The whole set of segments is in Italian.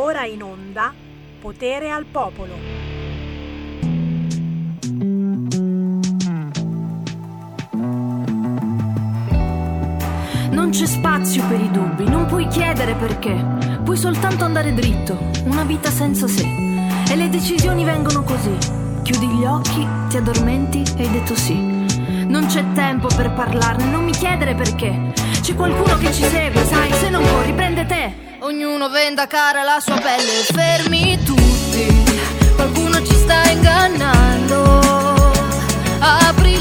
ora in onda Potere al Popolo. Non c'è spazio per i dubbi, non puoi chiedere perché, puoi soltanto andare dritto, una vita senza sé. E le decisioni vengono così. Chiudi gli occhi, ti addormenti e hai detto sì. Non c'è tempo per parlarne, non mi chiedere perché. C'è qualcuno che ci segue, sai, se non corri prende te. Ognuno venda cara la sua pelle, fermi tutti. Qualcuno ci sta ingannando. Apri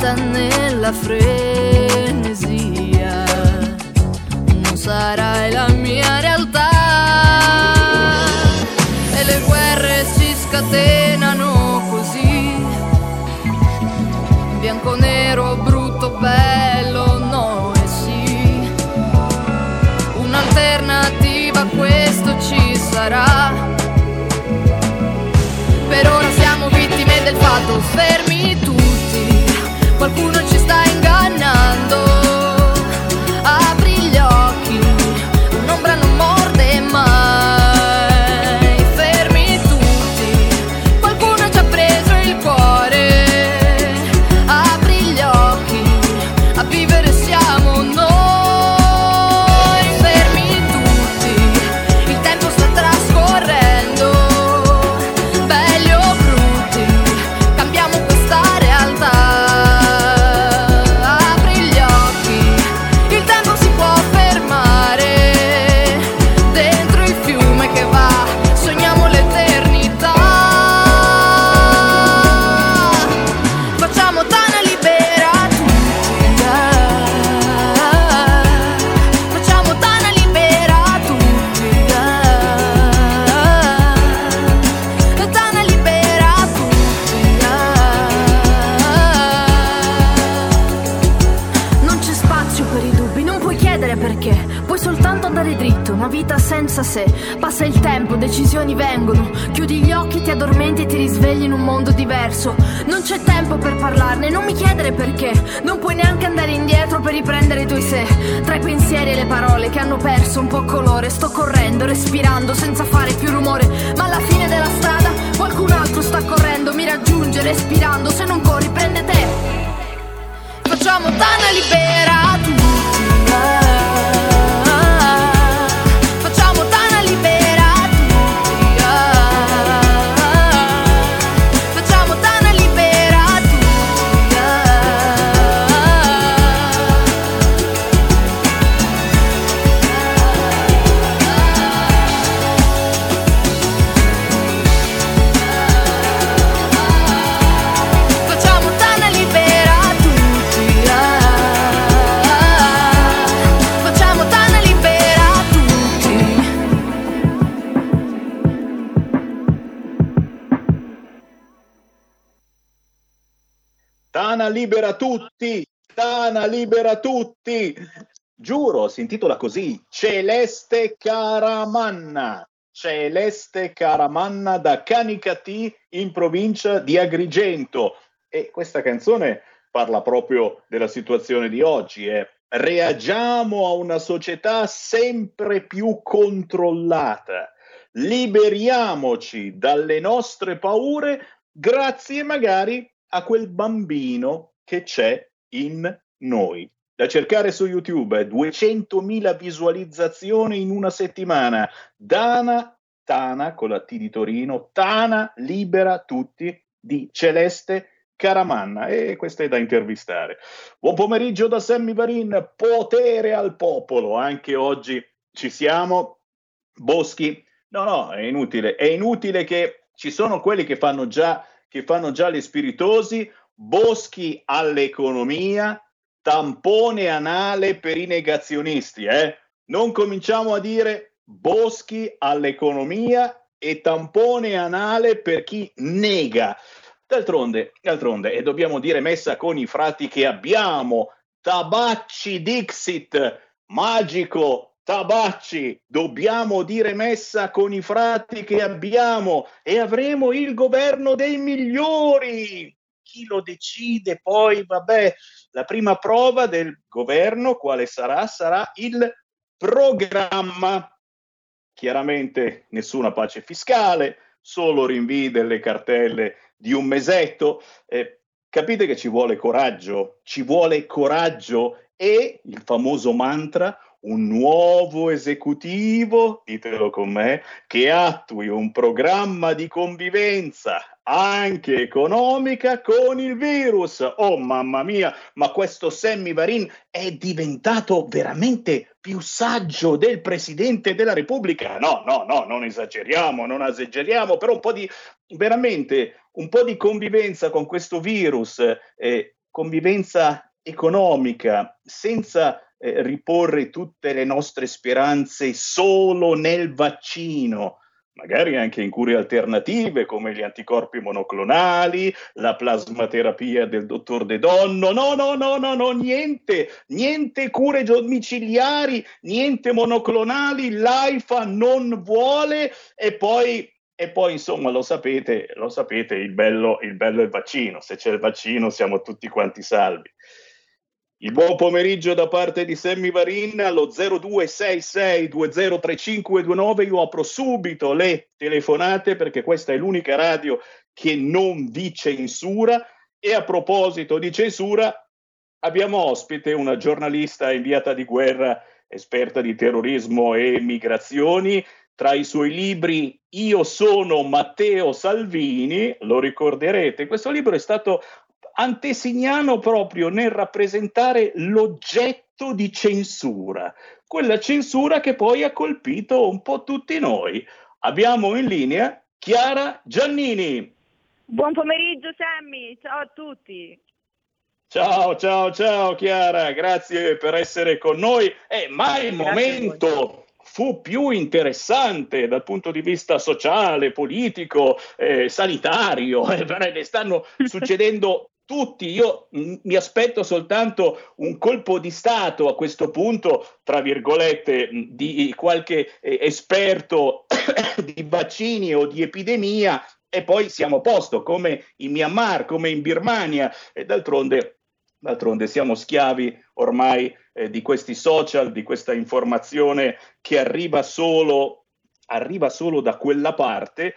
inglobata nella frenesia, non sarai la mia realtà. E le guerre si scatenano così, bianco nero, brutto, bello, no e sì. Un'alternativa a questo ci sarà. Per ora siamo vittime del fatto, fermi senza sé. Passa il tempo, decisioni vengono, chiudi gli occhi, ti addormenti e ti risvegli in un mondo diverso. Non c'è tempo per parlarne, non mi chiedere perché, non puoi neanche andare indietro per riprendere i tuoi sé. Tra i pensieri e le parole che hanno perso un po' colore, sto correndo, respirando senza fare più rumore, ma alla fine della strada qualcun altro sta correndo, mi raggiunge respirando, se non corri prende te. Facciamo tana libera tutti. Libera tutti! Tana libera tutti! Giuro, si intitola così, Celeste Caramanna. Celeste Caramanna da Canicati in provincia di Agrigento. E questa canzone parla proprio della situazione di oggi. eh. Reagiamo a una società sempre più controllata. Liberiamoci dalle nostre paure grazie magari a quel bambino che c'è in noi. Da cercare su YouTube, eh, 200.000 visualizzazioni in una settimana. Dana, Tana con la T di Torino, Tana libera tutti di Celeste Caramanna e questa è da intervistare. Buon pomeriggio da Sammy Varin, potere al popolo, anche oggi ci siamo. Boschi, no, no, è inutile, è inutile che ci sono quelli che fanno già, che fanno già gli spiritosi, Boschi all'economia, tampone anale per i negazionisti, eh? Non cominciamo a dire boschi all'economia e tampone anale per chi nega. D'altronde, d'altronde, e dobbiamo dire messa con i frati che abbiamo, Tabacci Dixit, magico Tabacci, dobbiamo dire messa con i frati che abbiamo e avremo il governo dei migliori. Chi lo decide poi, vabbè, la prima prova del governo quale sarà? Sarà il programma. Chiaramente nessuna pace fiscale, solo rinvii delle cartelle di un mesetto. Eh, capite che ci vuole coraggio, ci vuole coraggio e il famoso mantra un nuovo esecutivo, ditelo con me, che attui un programma di convivenza anche economica con il virus. Oh mamma mia, ma questo Sammy Varin è diventato veramente più saggio del Presidente della Repubblica. No, no, no, non esageriamo, non esageriamo, però un po' di veramente un po' di convivenza con questo virus, eh, convivenza economica, senza eh, riporre tutte le nostre speranze solo nel vaccino, magari anche in cure alternative come gli anticorpi monoclonali, la plasmaterapia del dottor De Donno. No, no, no, no, no, niente, niente cure domiciliari, niente monoclonali, l'AIFA non vuole e poi e poi, insomma, lo sapete, lo sapete, il bello, il bello è il vaccino. Se c'è il vaccino siamo tutti quanti salvi. Il buon pomeriggio da parte di Sammy Varin allo 0266203529. Io apro subito le telefonate perché questa è l'unica radio che non vi censura. E a proposito di censura, abbiamo ospite una giornalista inviata di guerra, esperta di terrorismo e migrazioni. Tra i suoi libri Io sono Matteo Salvini, lo ricorderete, questo libro è stato antesignano proprio nel rappresentare l'oggetto di censura, quella censura che poi ha colpito un po' tutti noi. Abbiamo in linea Chiara Giannini. Buon pomeriggio Sammy, ciao a tutti. Ciao, ciao, ciao Chiara, grazie per essere con noi. E mai il momento fu più interessante dal punto di vista sociale, politico, eh, sanitario. Eh, stanno succedendo tutti, io mi aspetto soltanto un colpo di Stato a questo punto, tra virgolette, di qualche eh, esperto di vaccini o di epidemia e poi siamo a posto, come in Myanmar, come in Birmania e d'altronde, d'altronde siamo schiavi ormai eh, di questi social, di questa informazione che arriva solo, arriva solo da quella parte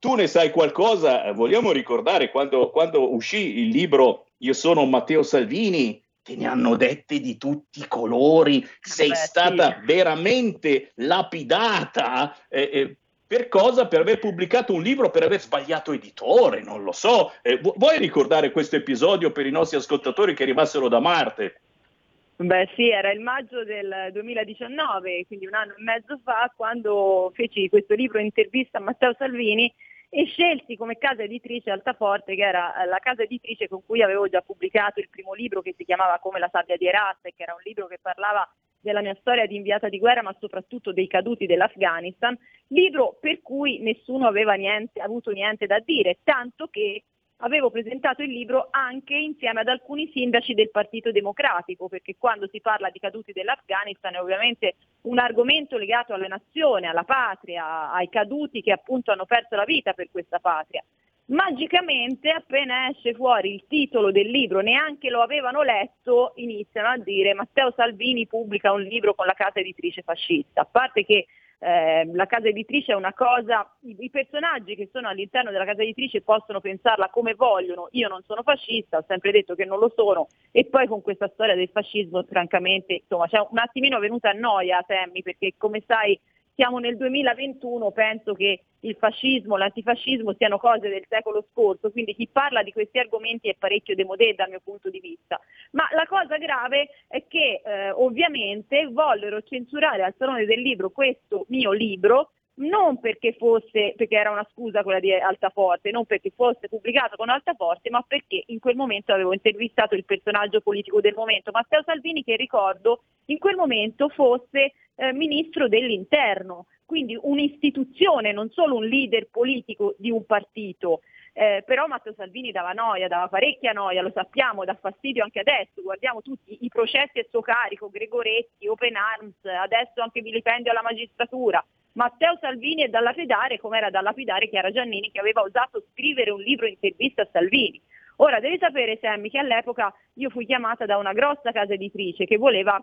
tu ne sai qualcosa? Vogliamo ricordare quando, quando uscì il libro Io sono Matteo Salvini, te ne hanno dette di tutti i colori, sei Beh, stata sì. veramente lapidata. Eh, eh, per cosa? Per aver pubblicato un libro, per aver sbagliato editore, non lo so. Eh, vuoi ricordare questo episodio per i nostri ascoltatori che arrivassero da Marte? Beh sì, era il maggio del 2019, quindi un anno e mezzo fa, quando feci questo libro intervista a Matteo Salvini e scelsi come casa editrice Altaforte, che era la casa editrice con cui avevo già pubblicato il primo libro che si chiamava Come la sabbia di Herat, che era un libro che parlava della mia storia di inviata di guerra, ma soprattutto dei caduti dell'Afghanistan, libro per cui nessuno aveva niente, avuto niente da dire, tanto che avevo presentato il libro anche insieme ad alcuni sindaci del Partito Democratico, perché quando si parla di caduti dell'Afghanistan è ovviamente un argomento legato alla nazione, alla patria, ai caduti che appunto hanno perso la vita per questa patria. Magicamente, appena esce fuori il titolo del libro, neanche lo avevano letto, iniziano a dire Matteo Salvini pubblica un libro con la casa editrice fascista. A parte che eh, la casa editrice è una cosa, i, i, personaggi che sono all'interno della casa editrice possono pensarla come vogliono, io non sono fascista, ho sempre detto che non lo sono. E poi con questa storia del fascismo francamente insomma c'è un attimino venuta a noia Sammy perché come sai siamo nel 2021, penso che il fascismo, l'antifascismo siano cose del secolo scorso, quindi chi parla di questi argomenti è parecchio demodé dal mio punto di vista. Ma la cosa grave è che eh, ovviamente vollero censurare al Salone del Libro questo mio libro non perché fosse, perché era una scusa quella di Altaforte, non perché fosse pubblicato con Altaforte, ma perché in quel momento avevo intervistato il personaggio politico del momento, Matteo Salvini, che ricordo in quel momento fosse eh, ministro dell'interno, quindi un'istituzione, non solo un leader politico di un partito. Eh, però Matteo Salvini dava noia, dava parecchia noia, lo sappiamo, dà fastidio anche adesso, guardiamo tutti i processi a suo carico, Gregoretti, Open Arms, adesso anche vilipendio alla magistratura. Matteo Salvini è da lapidare come era da lapidare Chiara Giannini che aveva osato scrivere un libro intervista a Salvini. Ora devi sapere Sammy che all'epoca io fui chiamata da una grossa casa editrice che voleva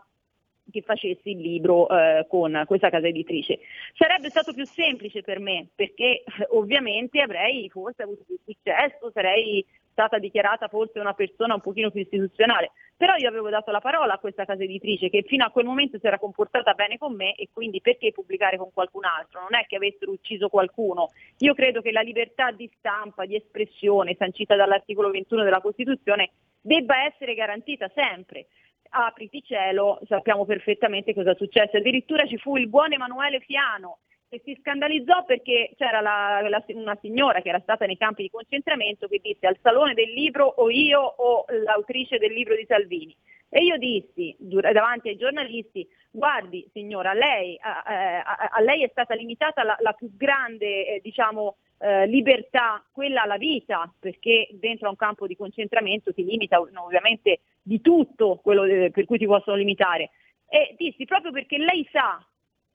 che facessi il libro eh, con questa casa editrice. Sarebbe stato più semplice per me perché ovviamente avrei forse avuto più successo, sarei stata dichiarata forse una persona un pochino più istituzionale, però io avevo dato la parola a questa casa editrice che fino a quel momento si era comportata bene con me e quindi perché pubblicare con qualcun altro? Non è che avessero ucciso qualcuno. Io credo che la libertà di stampa, di espressione sancita dall'articolo 21 della Costituzione debba essere garantita sempre apriti cielo, sappiamo perfettamente cosa successe. Addirittura ci fu il buon Emanuele Fiano e si scandalizzò perché c'era la, la, una signora che era stata nei campi di concentramento che disse al salone del libro o io o l'autrice del libro di Salvini. E io dissi davanti ai giornalisti, guardi signora, lei, a, a, a lei è stata limitata la, la più grande eh, diciamo, eh, libertà, quella alla vita, perché dentro a un campo di concentramento ti limita ovviamente di tutto quello per cui ti possono limitare. E dissi proprio perché lei sa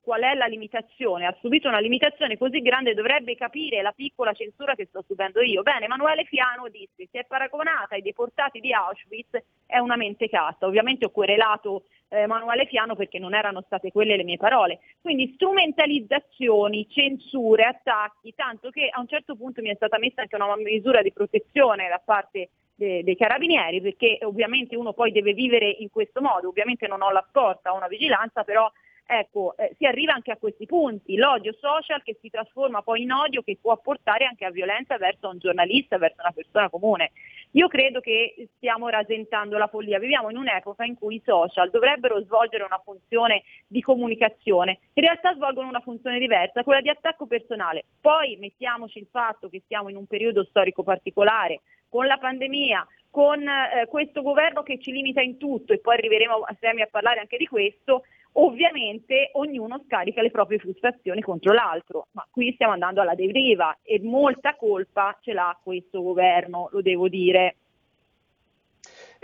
qual è la limitazione, ha subito una limitazione così grande, dovrebbe capire la piccola censura che sto subendo io. Bene, Emanuele Fiano disse, si è paragonata ai deportati di Auschwitz, è una mentecata. Ovviamente ho querelato eh, Emanuele Fiano perché non erano state quelle le mie parole. Quindi strumentalizzazioni, censure, attacchi, tanto che a un certo punto mi è stata messa anche una misura di protezione da parte dei carabinieri perché ovviamente uno poi deve vivere in questo modo, ovviamente non ho la scorta, ho una vigilanza, però ecco, eh, si arriva anche a questi punti, l'odio social che si trasforma poi in odio che può portare anche a violenza verso un giornalista, verso una persona comune. Io credo che stiamo rasentando la follia, viviamo in un'epoca in cui i social dovrebbero svolgere una funzione di comunicazione, in realtà svolgono una funzione diversa, quella di attacco personale. Poi mettiamoci il fatto che siamo in un periodo storico particolare, con la pandemia, con eh, questo governo che ci limita in tutto e poi arriveremo assieme a parlare anche di questo, ovviamente ognuno scarica le proprie frustrazioni contro l'altro, ma qui stiamo andando alla deriva e molta colpa ce l'ha questo governo, lo devo dire.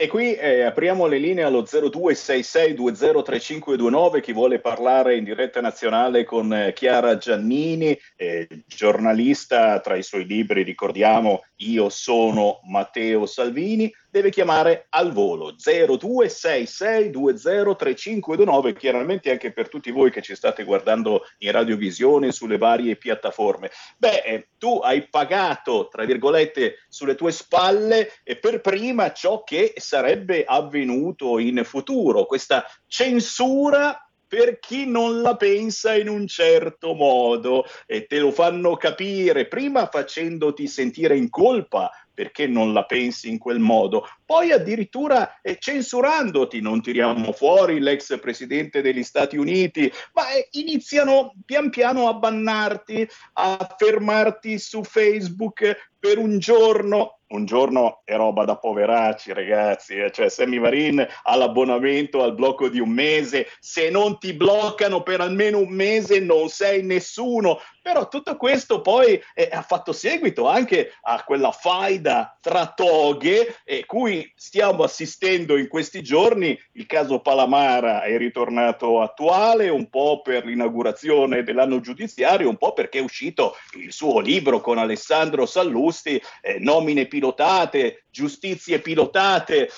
E qui eh, apriamo le linee allo 0266203529, chi vuole parlare in diretta nazionale con eh, Chiara Giannini, eh, giornalista, tra i suoi libri ricordiamo Io sono Matteo Salvini, deve chiamare al volo. 0266203529, chiaramente anche per tutti voi che ci state guardando in radiovisione sulle varie piattaforme. Beh, eh, tu hai pagato, tra virgolette, sulle tue spalle per prima ciò che sarebbe avvenuto in futuro, questa censura per chi non la pensa in un certo modo. E te lo fanno capire prima facendoti sentire in colpa perché non la pensi in quel modo, poi addirittura eh, censurandoti, non tiriamo fuori l'ex presidente degli Stati Uniti, ma eh, iniziano pian piano a bannarti, a fermarti su Facebook per un giorno un giorno è roba da poveracci, ragazzi. Eh. Cioè, Sammy Varin ha l'abbonamento al blocco di un mese. Se non ti bloccano per almeno un mese, non sei nessuno. Però tutto questo poi eh, ha fatto seguito anche a quella faida tra toghe, eh, cui stiamo assistendo in questi giorni. Il caso Palamara è ritornato attuale, un po' per l'inaugurazione dell'anno giudiziario, un po' perché è uscito il suo libro con Alessandro Sallusti, eh, Nomine pilotate, Giustizie pilotate.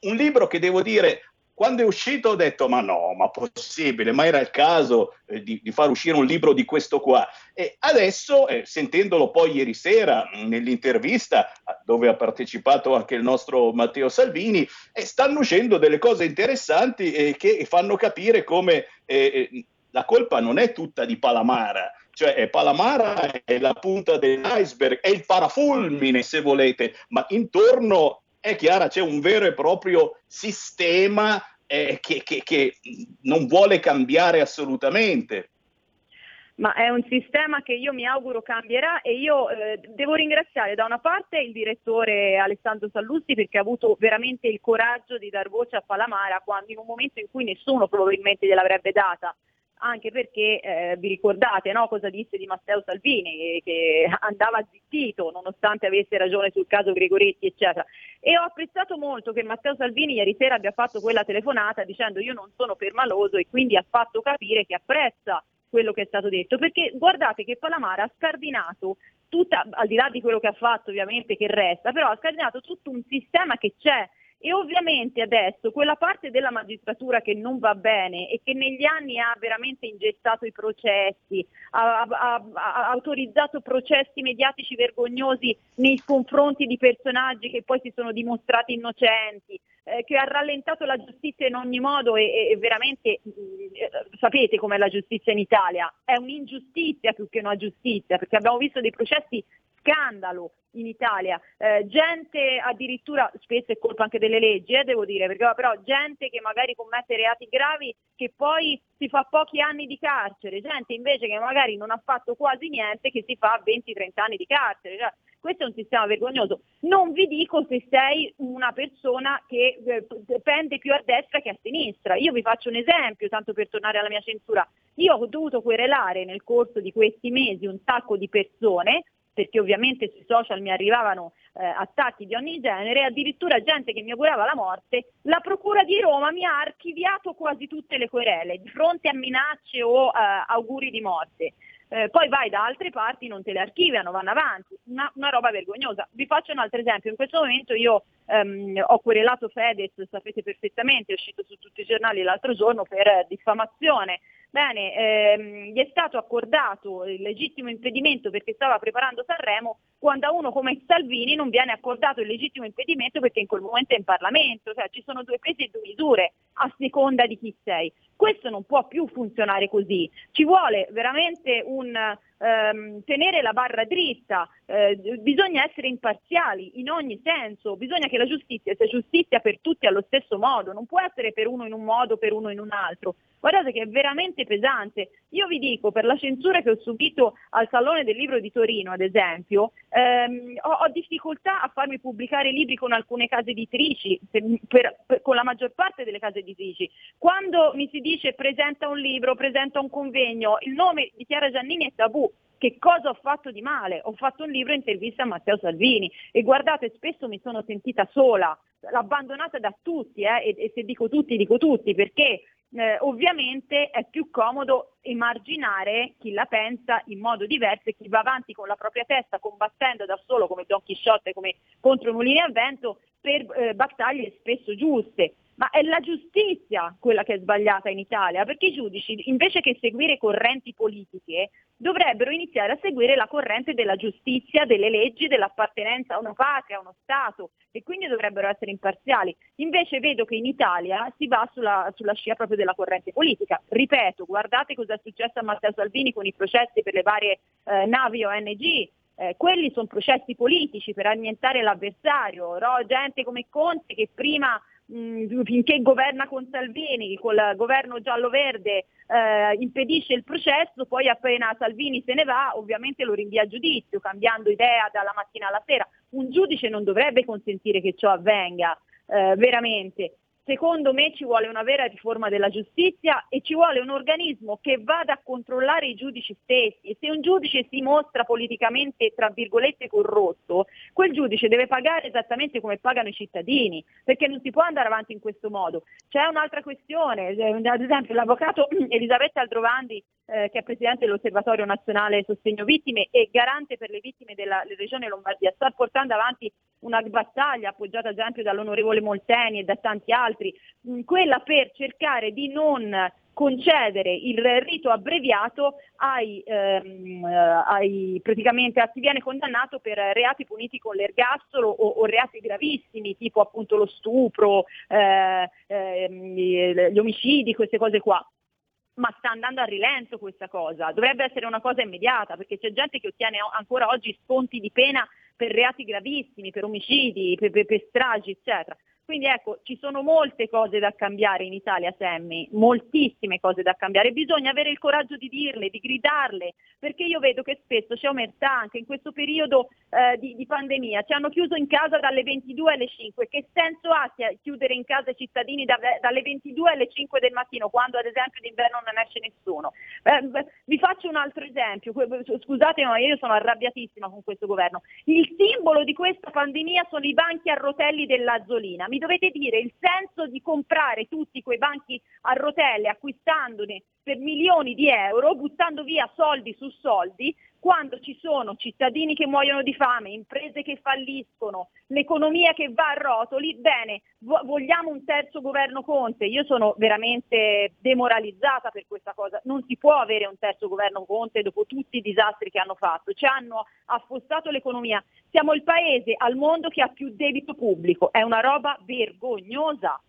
un libro che devo dire quando è uscito ho detto ma no, ma possibile, ma era il caso eh, di, di, far uscire un libro di questo qua. E adesso, eh, sentendolo poi ieri sera nell'intervista dove ha partecipato anche il nostro Matteo Salvini, eh, stanno uscendo delle cose interessanti eh, che fanno capire come eh, eh, la colpa non è tutta di Palamara, cioè Palamara è la punta dell'iceberg, è il parafulmine se volete, ma intorno è chiara, c'è un vero e proprio sistema eh, che, che, che non vuole cambiare assolutamente. ma è un sistema che io mi auguro cambierà e io eh, devo ringraziare da una parte il direttore Alessandro Sallusti perché ha avuto veramente il coraggio di dar voce a Palamara quando in un momento in cui nessuno probabilmente gliel'avrebbe data anche perché eh, vi ricordate no, cosa disse di Matteo Salvini, che andava zittito nonostante avesse ragione sul caso Gregoretti, eccetera. E ho apprezzato molto che Matteo Salvini ieri sera abbia fatto quella telefonata dicendo io non sono permaloso e quindi ha fatto capire che apprezza quello che è stato detto, perché guardate che Palamara ha scardinato tutta, al di là di quello che ha fatto ovviamente che resta, però ha scardinato tutto un sistema che c'è e ovviamente adesso quella parte della magistratura che non va bene e che negli anni ha veramente ingessato i processi, ha, ha, ha, autorizzato processi mediatici vergognosi nei confronti di personaggi che poi si sono dimostrati innocenti, eh, che ha rallentato la giustizia in ogni modo e, e veramente eh, sapete com'è la giustizia in Italia, è un'ingiustizia più che una giustizia, perché abbiamo visto dei processi scandalo in Italia, eh, gente addirittura, spesso è colpa anche delle leggi, eh, devo dire, perché però gente che magari commette reati gravi che poi si fa pochi anni di carcere, gente invece che magari non ha fatto quasi niente che si fa 20-30 anni di carcere. Cioè, questo è un sistema vergognoso. Non vi dico se sei una persona che eh, pende più a destra che a sinistra. Io vi faccio un esempio, tanto per tornare alla mia censura. Io ho dovuto querelare nel corso di questi mesi un sacco di persone perché ovviamente sui social mi arrivavano eh, attacchi di ogni genere, addirittura gente che mi augurava la morte, la Procura di Roma mi ha archiviato quasi tutte le querele di fronte a minacce o eh, auguri di morte. Eh, poi vai da altre parti, non te le archiviano, vanno avanti, una, una, roba vergognosa. Vi faccio un altro esempio, in questo momento io ehm, ho querelato Fedez, sapete perfettamente, è uscito su tutti i giornali l'altro giorno per diffamazione Bene, ehm, gli è stato accordato il legittimo impedimento perché stava preparando Sanremo, quando a uno come Salvini non viene accordato il legittimo impedimento perché in quel momento è in Parlamento, cioè ci sono due pesi e due misure a seconda di chi sei. Questo non può più funzionare così, ci vuole veramente un ehm, tenere la barra dritta, eh, bisogna essere imparziali in ogni senso, bisogna che la giustizia sia giustizia per tutti allo stesso modo, non può essere per uno in un modo, per uno in un altro. Guardate che è veramente pesante. Io vi dico, per la censura che ho subito al Salone del Libro di Torino, ad esempio, ehm, ho, ho, difficoltà a farmi pubblicare libri con alcune case editrici, per, per, per, con la maggior parte delle case editrici. Quando mi si dice presenta un libro, presenta un convegno, il nome di Chiara Giannini è tabù. Che cosa ho fatto di male? Ho fatto un libro intervista a Matteo Salvini e guardate, spesso mi sono sentita sola, abbandonata da tutti, eh, e, e se dico tutti, dico tutti, perché eh, ovviamente è più comodo emarginare chi la pensa in modo diverso e chi va avanti con la propria testa combattendo da solo come Don Chisciotte, come contro mulini a vento per eh, battaglie spesso giuste ma è la giustizia quella che è sbagliata in Italia, perché i giudici invece che seguire correnti politiche dovrebbero iniziare a seguire la corrente della giustizia, delle leggi, dell'appartenenza a una patria, a uno Stato e quindi dovrebbero essere imparziali. Invece vedo che in Italia si va sulla, sulla scia proprio della corrente politica. Ripeto, guardate cosa è successo a Matteo Salvini con i processi per le varie eh, navi ONG, eh, quelli sono processi politici per annientare l'avversario, no? gente come Conte che prima mh, finché governa con Salvini, col governo giallo-verde eh, impedisce il processo, poi appena Salvini se ne va ovviamente lo rinvia a giudizio, cambiando idea dalla mattina alla sera. Un giudice non dovrebbe consentire che ciò avvenga eh, veramente. Secondo me ci vuole una vera riforma della giustizia e ci vuole un organismo che vada a controllare i giudici stessi. E se un giudice si mostra politicamente, tra virgolette, corrotto, quel giudice deve pagare esattamente come pagano i cittadini, perché non si può andare avanti in questo modo. C'è un'altra questione, eh, ad esempio l'avvocato Elisabetta Aldrovandi, eh, che è presidente dell'Osservatorio Nazionale Sostegno Vittime e garante per le vittime della regione Lombardia, sta portando avanti una battaglia appoggiata ad esempio dall'onorevole Molteni e da tanti altri, quella per cercare di non concedere il rito abbreviato ai, ehm, ai, praticamente a chi viene condannato per reati puniti con l'ergastolo o, o reati gravissimi, tipo appunto lo stupro, eh, eh, gli omicidi, queste cose qua. Ma sta andando a rilento questa cosa, dovrebbe essere una cosa immediata perché c'è gente che ottiene ancora oggi sconti di pena per reati gravissimi, per omicidi, per, per, per stragi, eccetera. Quindi ecco, ci sono molte cose da cambiare in Italia, Sammy, moltissime cose da cambiare. Bisogna avere il coraggio di dirle, di gridarle, perché io vedo che spesso c'è omertà anche in questo periodo eh, di, di, pandemia. Ci hanno chiuso in casa dalle 22 alle 5. Che senso ha chiudere in casa i cittadini da, dalle 22 alle 5 del mattino, quando ad esempio d'inverno non esce nessuno? Eh, vi faccio un altro esempio. Scusate, ma io sono arrabbiatissima con questo governo. Il simbolo di questa pandemia sono i banchi a rotelli dell'Azzolina mi dovete dire il senso di comprare tutti quei banchi a rotelle acquistandone per milioni di euro, buttando via soldi su soldi, quando ci sono cittadini che muoiono di fame, imprese che falliscono, l'economia che va a rotoli, bene, vogliamo un terzo governo Conte. Io sono veramente demoralizzata per questa cosa. Non si può avere un terzo governo Conte dopo tutti i disastri che hanno fatto. Ci hanno affossato l'economia. Siamo il paese al mondo che ha più debito pubblico. È una roba vergognosa.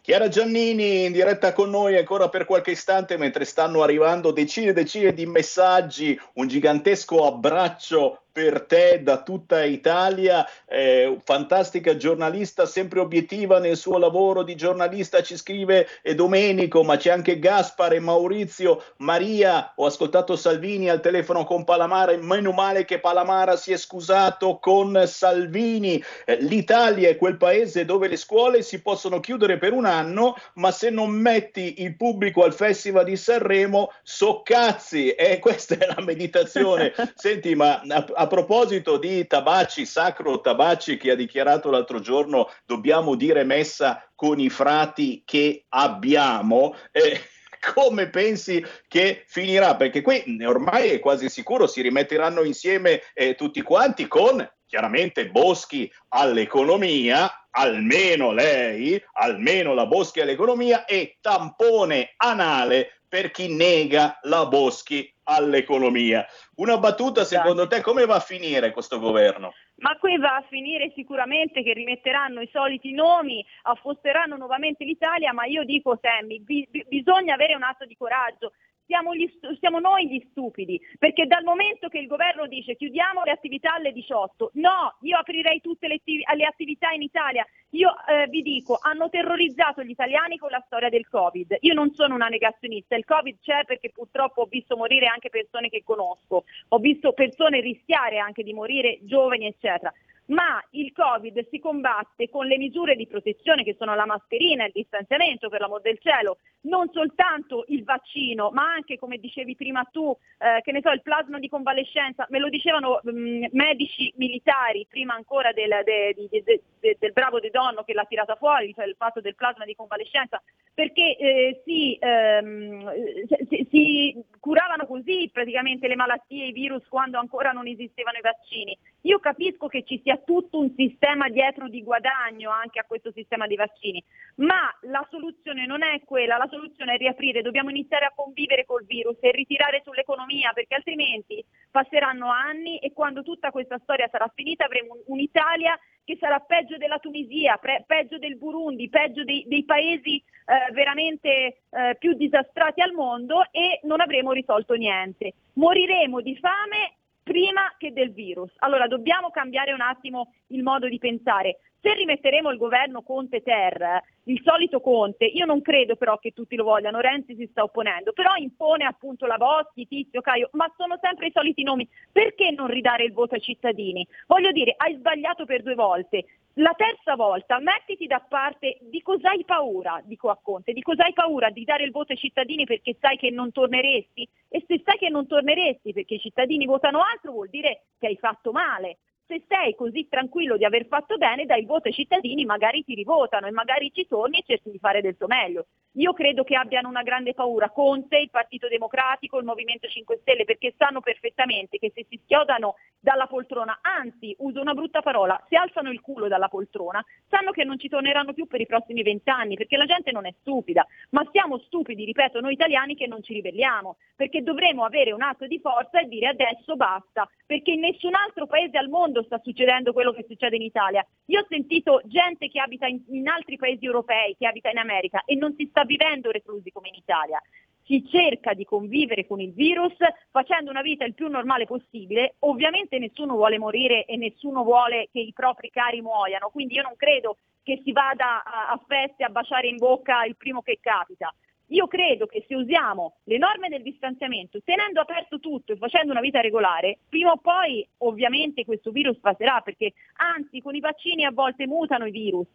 Chiara Giannini in diretta con noi ancora per qualche istante mentre stanno arrivando decine e decine di messaggi, un gigantesco abbraccio per te da tutta Italia, eh, fantastica giornalista, sempre obiettiva nel suo lavoro di giornalista, ci scrive e Domenico, ma c'è anche Gaspare, Maurizio, Maria, ho ascoltato Salvini al telefono con Palamara, meno male che Palamara si è scusato con Salvini, eh, l'Italia è quel paese dove le scuole si possono chiudere per un anno, ma se non metti il pubblico al Festival di Sanremo, so cazzi, e eh, questa è la meditazione. Senti, ma a, a proposito di Tabacci, Sacro Tabacci, che ha dichiarato l'altro giorno dobbiamo dire messa con i frati che abbiamo. Eh, come pensi che finirà? Perché qui ormai è quasi sicuro si rimetteranno insieme eh, tutti quanti con chiaramente Boschi all'economia, almeno lei, almeno la Boschi all'economia e tampone anale per chi nega la Boschi all'economia. Una battuta, secondo te, come va a finire questo governo? Ma qui va a finire sicuramente che rimetteranno i soliti nomi, affosseranno nuovamente l'Italia, ma io dico Sammy, bi- bisogna avere un atto di coraggio, siamo, gli, siamo, noi gli stupidi, perché dal momento che il governo dice chiudiamo le attività alle 18, no, io aprirei tutte le, attività in Italia. Io eh, vi dico, hanno terrorizzato gli italiani con la storia del Covid. Io non sono una negazionista, il Covid c'è perché purtroppo ho visto morire anche persone che conosco, ho visto persone rischiare anche di morire giovani, eccetera ma il Covid si combatte con le misure di protezione che sono la mascherina, il distanziamento per l'amor del cielo, non soltanto il vaccino, ma anche, come dicevi prima tu, eh, che ne so, il plasma di convalescenza, me lo dicevano mh, mm, medici militari prima ancora del, de, de, de, del bravo De Donno che l'ha tirata fuori, cioè il fatto del plasma di convalescenza, perché eh, si, ehm, si, si curavano così praticamente le malattie, i virus quando ancora non esistevano i vaccini. Io capisco che ci sia tutto un sistema dietro di guadagno anche a questo sistema di vaccini, ma la soluzione non è quella, la soluzione è riaprire, dobbiamo iniziare a convivere col virus e ritirare sull'economia perché altrimenti passeranno anni e quando tutta questa storia sarà finita avremo un'Italia che sarà peggio della Tunisia, pre- peggio del Burundi, peggio dei, dei paesi eh, veramente eh, più disastrati al mondo e non avremo risolto niente. Moriremo di fame prima che del virus. Allora dobbiamo cambiare un attimo il modo di pensare. Se rimetteremo il governo Conte Ter, il solito Conte, io non credo però che tutti lo vogliano, Renzi si sta opponendo, però impone appunto la Boschi, Tizio, Caio, ma sono sempre i soliti nomi. Perché non ridare il voto ai cittadini? Voglio dire, hai sbagliato per due volte. La terza volta mettiti da parte di cosa hai paura, dico a Conte, di cosa hai paura di dare il voto ai cittadini perché sai che non torneresti? E se sai che non torneresti perché i cittadini votano altro vuol dire che hai fatto male se sei così tranquillo di aver fatto bene, dai il voto ai cittadini, magari ti rivotano e magari ci torni e cerchi di fare del tuo meglio. Io credo che abbiano una grande paura Conte, il Partito Democratico, il Movimento 5 Stelle, perché sanno perfettamente che se si schiodano dalla poltrona, anzi, uso una brutta parola, si alzano il culo dalla poltrona, sanno che non ci torneranno più per i prossimi vent'anni, perché la gente non è stupida, ma siamo stupidi, ripeto, noi italiani che non ci ribelliamo, perché dovremo avere un atto di forza e dire adesso basta, perché in nessun altro paese al mondo sta succedendo quello che succede in Italia. Io ho sentito gente che abita in, in altri paesi europei, che abita in America e non si sta vivendo reclusi come in Italia si cerca di convivere con il virus facendo una vita il più normale possibile. Ovviamente nessuno vuole morire e nessuno vuole che i propri cari muoiano, quindi io non credo che si vada a, a feste a baciare in bocca il primo che capita. Io credo che se usiamo le norme del distanziamento, tenendo aperto tutto e facendo una vita regolare, prima o poi ovviamente questo virus passerà, perché anzi con i vaccini a volte mutano i virus.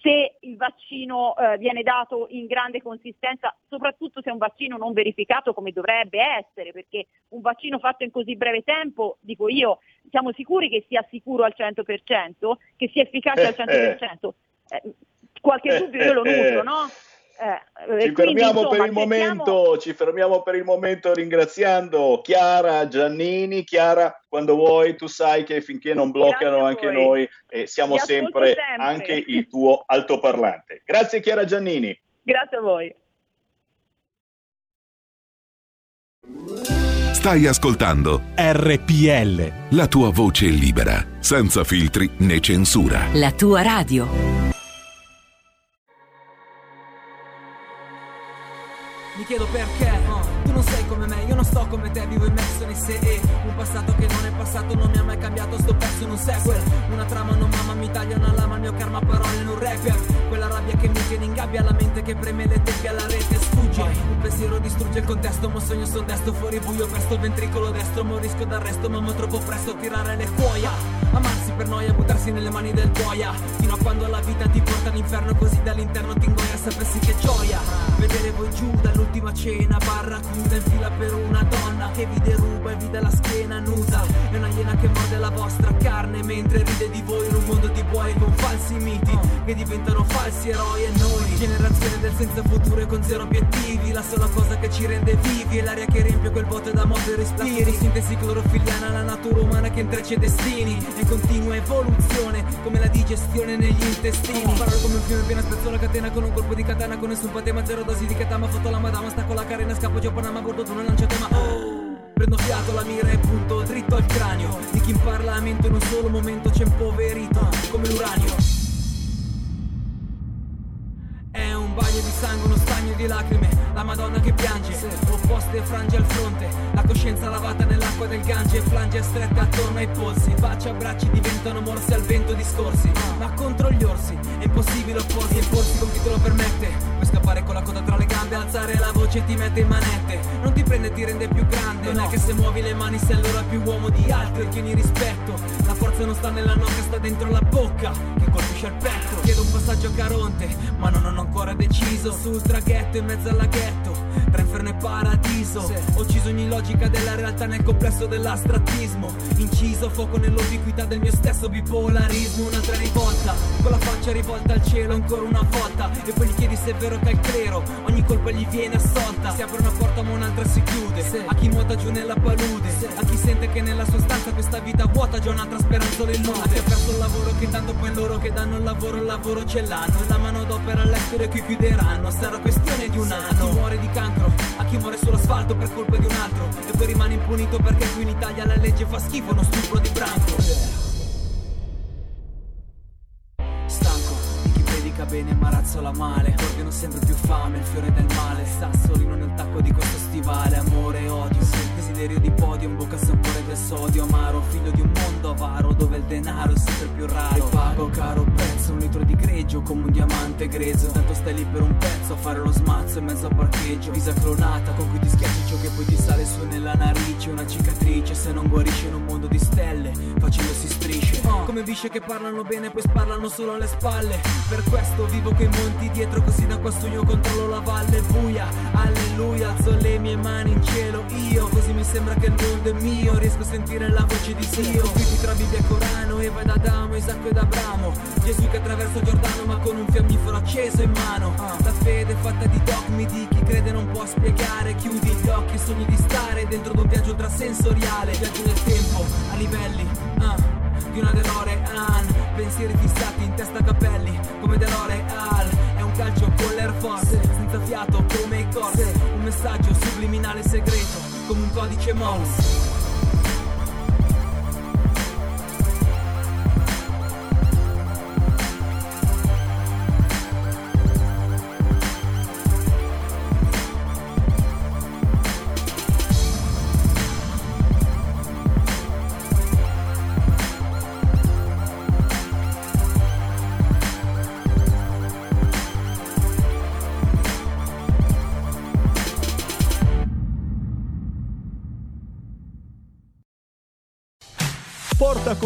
Se il vaccino eh, viene dato in grande consistenza, soprattutto se è un vaccino non verificato come dovrebbe essere, perché un vaccino fatto in così breve tempo, dico io, siamo sicuri che sia sicuro al 100%, che sia efficace al 100%. Eh, qualche dubbio io lo nutro, no? Eh, ci, quindi, fermiamo insomma, per il momento, ci fermiamo per il momento ringraziando Chiara Giannini. Chiara, quando vuoi, tu sai che finché non bloccano anche noi, eh, siamo sempre, sempre anche il tuo altoparlante. Grazie Chiara Giannini. Grazie a voi. Stai ascoltando RPL. La tua voce libera, senza filtri né censura. La tua radio. Mi chiedo perché oh, tu non sei come me, io non sto come te, vivo immerso nei sé e un passato che non è passato non mi ha mai cambiato, sto in un sequel. Una trama non mamma mi taglia una lama, il mio karma parole in un rapper. Rabbia che mi tiene in gabbia, la mente che preme le tecche alla rete sfugge. Un pensiero distrugge il contesto, mo sogno sul destro, fuori buio, presto il ventricolo destro, morisco d'arresto, ma troppo presto tirare le cuoia. Amarsi per noia, buttarsi nelle mani del boia, fino a quando la vita ti porta all'inferno, così dall'interno ti ingoia, sapessi che gioia. Vedere voi giù dall'ultima cena, barracuda in fila per una donna che vi deruba e vi dà la schiena nuda. È una iena che morde la vostra carne mentre ride di voi in un mondo di buoi con falsi miti che diventano falsi eroi e noi. Generazione del senza futuro e con zero obiettivi. La sola cosa che ci rende vivi è l'aria che riempie quel vuoto da moto e respiri. La sintesi clorofiliana, la natura umana che intreccia i destini. È in continua evoluzione come la digestione negli intestini. Parole come un fiume pieno spezzo la catena con un colpo di katana con nessun patema, zero dosi di katama. Foto la madama, stacco la carena, scappo giù Panama, bordo tu non lancia tema. Oh! Prendo fiato, la mira e punto dritto al cranio Di chi in Parlamento in un solo momento c'è impoverito Come l'uranio di lacrime La Madonna che piange, opposte frange al fronte La coscienza lavata nell'acqua del Gange Flange strette attorno ai polsi Baci e abbracci diventano morsi al vento discorsi Ma contro gli orsi è impossibile opporsi E porsi con chi te lo permette Puoi scappare con la coda tra le gambe Alzare la voce ti mette in manette Non ti prende e ti rende più grande Non è che se muovi le mani sei allora più uomo di altri E tieni rispetto La forza non sta nella noca, sta dentro la bocca Che colpisce il petto Chiedo un passaggio a Caronte Ma non ho ancora deciso Sul traghetto in mezzo alla ghetto tra inferno e paradiso. Ho ucciso ogni logica della realtà nel complesso dell'astrattismo. Inciso fuoco nell'ubiquità del mio stesso bipolarismo. Un'altra rivolta, con la faccia rivolta al cielo ancora una volta. E poi gli chiedi se è vero che è il clero Ogni colpa gli viene assolta. Si apre una porta ma un'altra si chiude. A chi nuota giù nella palude A chi sente che nella sua stanza questa vita vuota Già un'altra speranza le illude A chi ha perso il lavoro che tanto poi loro che danno il lavoro Il lavoro ce l'hanno. La mano d'opera all'estero e qui chiuderanno. Sarà questione di un anno. Muore di cancro A chi muore sull'asfalto per colpa di un altro. E poi rimane impunito perché qui in Italia la legge fa schifo Uno stupro di branco. Stanco di chi predica bene ma razzola male. Ordino sempre più fame, il fiore del male. Sassolino nel tacco di questo stivale. Amore e odio, desiderio di podio Un bocca a sapore del sodio amaro Figlio di un mondo avaro dove il denaro è sempre più raro. E pago caro prezzo, un litro di greggio come un diamante grezzo. Tanto stai lì per un pezzo a fare lo smazzo in mezzo a parcheggio. Visa clonata con cui ti schiacci ciò che poi ti sale su nella narice. Una cicatrice se non guarisce in un mondo di stelle Facendosi strisce. Come visce che parlano bene poi sparlano solo alle spalle. Per questo vivo coi monti dietro così da qua su io controllo la valle. Buia Alleluia alzo le mie mani sembra che il mondo è mio Riesco a sentire la voce di Dio. Qui tra Bibbia e Corano Eva ed Adamo, Isacco ed Abramo. Gesù che attraversa Giordano ma con un fiammifero acceso in mano. La fede è fatta di dogmi di chi crede non può spiegare. Chiudi gli occhi e sogni di stare dentro ad un viaggio ultrasensoriale Viaggio nel tempo a livelli ah, di una DeLorean Pensieri fissati in testa capelli come DeLorean È un calcio con l'Air Force senza fiato come i corse Un messaggio subliminale segreto come un codice Morse Porta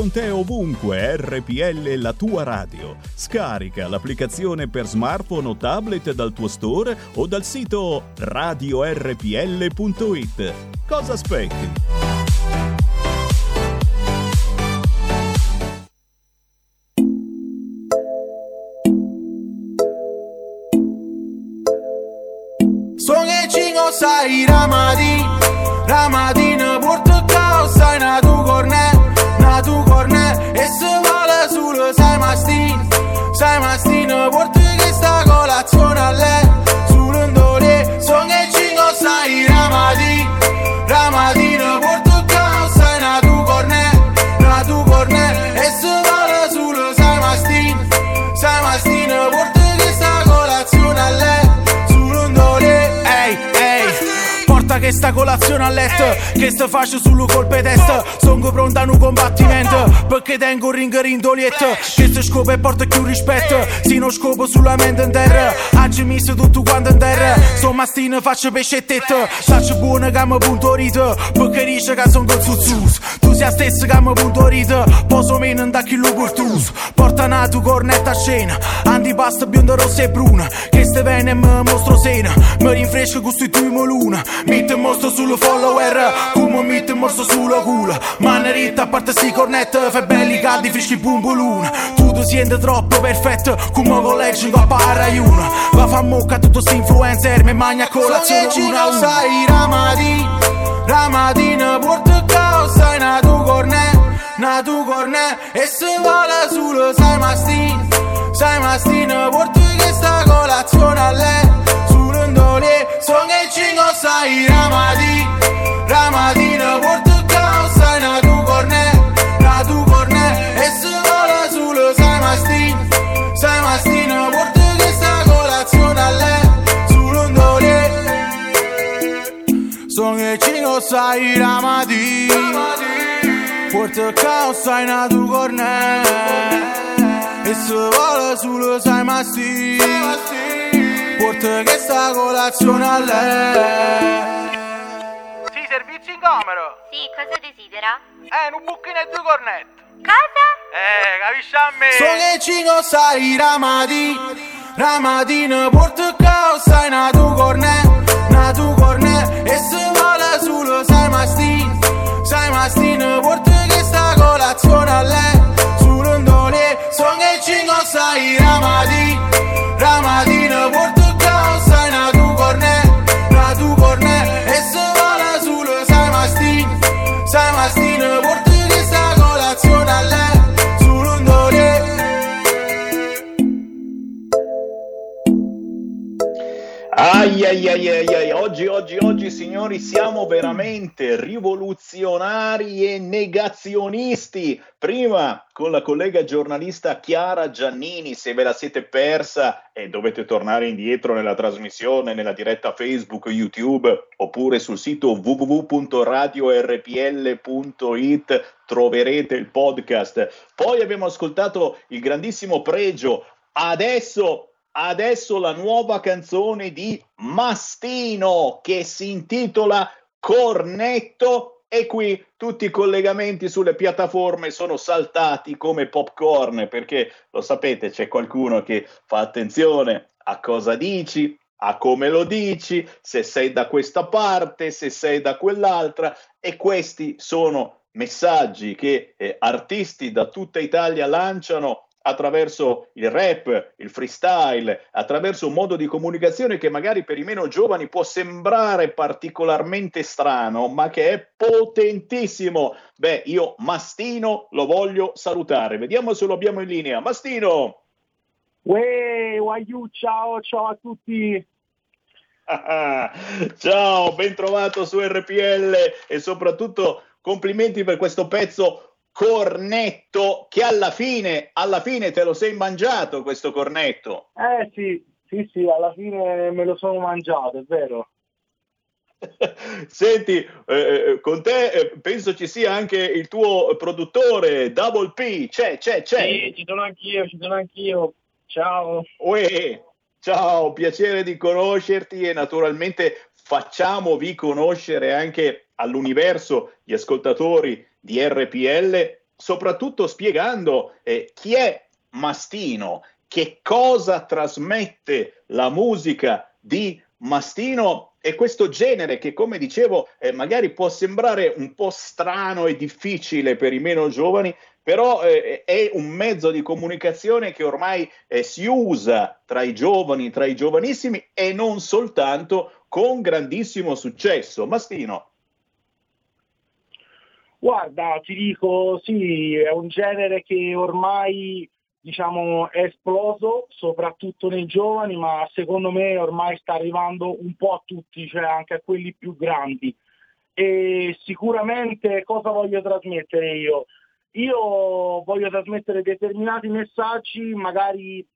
con te ovunque RPL la tua radio. Scarica l'applicazione per smartphone o tablet dal tuo store o dal sito radiorpl.it. Cosa aspetti? sai Ramadi Ramadina Na tu cornet E se vale solo sai mastin Sai mastin porta che sta colazione a lei che sta colazione a letto Che sta faccio sullo colpe testa. Sono pronto a un combattimento Perché tengo un ring rindolietto Che sto scopo e porta più rispetto. Se non scopo sulla mente in terra Oggi mi sto tutto quanto in terra. Sono mastino faccio pesce e tetto Saccio buono che mi punto rito Perché dice che sono con zuzzus Tu sia stesso che mi punto rito Poso meno da chi lo portus. Porta nato cornetta a scena Antipasta bionda rossa e bruna Che ste bene e mi mostro sena. Mi rinfresco con sti tui luna Mi Mette mostro sullo follower Come mette mostro sullo culo Maneritta a parte sti cornette Fai belli caldi freschi bumbuluna Tu ti senti troppo perfetto Come coppa a Rai 1 Va fa mocca tutto sti influencer Mi magna colazione una una. sai Ramadi Ramadina porta causa in tu cornet Na tu cornet E se vuole solo sai mastin? Sai mastin porta che sta colazione a lei Sull'ondole Son che cingo sai Ramadi Ramadina porta causa na tu cornet Na tu cornet E se vola sulle sai mastin. Sai mastin porta che sta colazione a lei. Sull'ondole. Son che cingo sai Ramadi. Porta causa na tu cornet E se vola sulle sai mastin porta che sta colazione a lei. Sì, servizi in camera. Sì, cosa desidera? Eh, un bucchino e due cornetti. Cosa? Eh, capisci a me? So che ci sai Ramadi, Ramadina porta causa in tu cornet, na tu cornet, e se vuole solo sai mastin, sai mastin, porta che sta colazione a lei, sull'ondole, so che ci sai Ramadi, Ramadina Ai, ai, ai, ai, ai, oggi, oggi, oggi, signori, siamo veramente rivoluzionari e negazionisti. Prima con la collega giornalista Chiara Giannini, se ve la siete persa e dovete tornare indietro nella trasmissione, nella diretta Facebook, YouTube oppure sul sito www.radiorpl.it troverete il podcast. Poi abbiamo ascoltato il grandissimo pregio. Adesso adesso la nuova canzone di Mastino che si intitola Cornetto e qui tutti i collegamenti sulle piattaforme sono saltati come popcorn perché lo sapete c'è qualcuno che fa attenzione a cosa dici, a come lo dici, se sei da questa parte, se sei da quell'altra e questi sono messaggi che eh, artisti da tutta Italia lanciano attraverso il rap, il freestyle, attraverso un modo di comunicazione che magari per i meno giovani può sembrare particolarmente strano, ma che è potentissimo. Beh, io Mastino lo voglio salutare. Vediamo se lo abbiamo in linea. Mastino! Uè, Waiu, ciao, ciao a tutti. ciao, ben trovato su RPL e soprattutto complimenti per questo pezzo cornetto che alla fine, alla fine te lo sei mangiato questo cornetto. Eh sì, sì, sì, alla fine me lo sono mangiato, è vero. Senti, eh, eh, con te eh, penso ci sia anche il tuo produttore Double P, c'è, c'è, c'è. Sì, ci sono anch'io, ci sono anch'io. Ciao. Uè, ciao, piacere di conoscerti e naturalmente facciamovi conoscere anche all'universo gli ascoltatori di RPL soprattutto spiegando eh, chi è Mastino, che cosa trasmette la musica di Mastino e questo genere che, come dicevo, eh, magari può sembrare un po' strano e difficile per i meno giovani, però eh, è un mezzo di comunicazione che ormai eh, si usa tra i giovani, tra i giovanissimi e non soltanto con grandissimo successo. Mastino. Guarda, ti dico, sì, è un genere che ormai diciamo, è esploso, soprattutto nei giovani, ma secondo me ormai sta arrivando un po' a tutti, cioè anche a quelli più grandi. E sicuramente cosa voglio trasmettere io? Io voglio trasmettere determinati messaggi, magari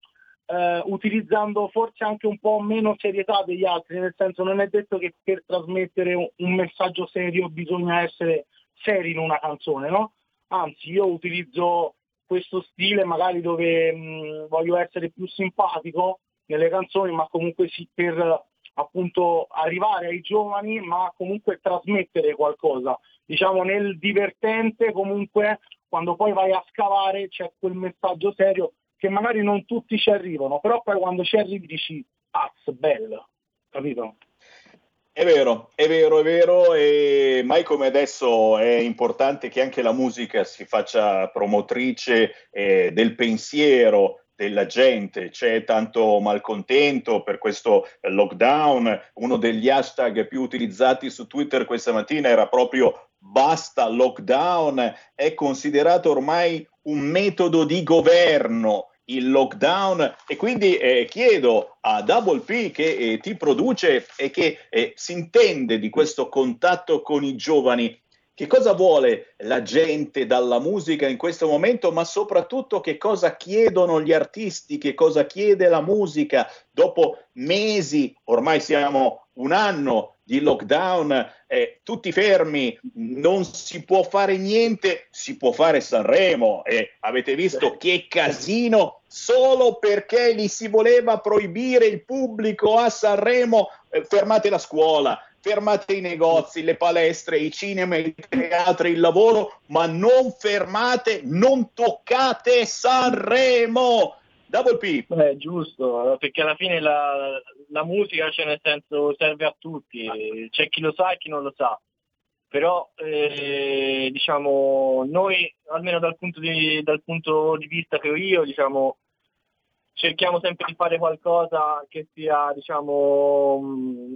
eh, utilizzando forse anche un po' meno serietà degli altri, nel senso non è detto che per trasmettere un, messaggio serio bisogna essere seri in una canzone, no? Anzi, io utilizzo questo stile magari dove mh, voglio essere più simpatico nelle canzoni, ma comunque sì, per appunto arrivare ai giovani, ma comunque trasmettere qualcosa. Diciamo nel divertente comunque quando poi vai a scavare c'è quel messaggio serio che magari non tutti ci arrivano, però poi quando ci arrivi dici, ah, bello, capito? È vero, è vero, è vero, e mai come adesso è importante che anche la musica si faccia promotrice eh, del pensiero della gente, c'è tanto malcontento per questo lockdown, uno degli hashtag più utilizzati su Twitter questa mattina era proprio basta lockdown, è considerato ormai un metodo di governo il lockdown e quindi eh, chiedo a Double P che eh, ti produce e che eh, si intende di questo contatto con i giovani. Che cosa vuole la gente dalla musica in questo momento, ma soprattutto che cosa chiedono gli artisti, che cosa chiede la musica dopo mesi, ormai siamo un anno di lockdown, eh, tutti fermi, non si può fare niente, si può fare Sanremo e avete visto che casino solo perché gli si voleva proibire il pubblico a Sanremo, eh, fermate la scuola, fermate i negozi, le palestre, i cinema, i teatri, il lavoro, ma non fermate, non toccate Sanremo. Double P. Beh, giusto, perché alla fine la, la musica, cioè nel senso, serve a tutti, c'è chi lo sa e chi non lo sa. Però eh, diciamo, noi, almeno dal punto, di, dal punto di vista che ho io, diciamo, cerchiamo sempre di fare qualcosa che sia diciamo,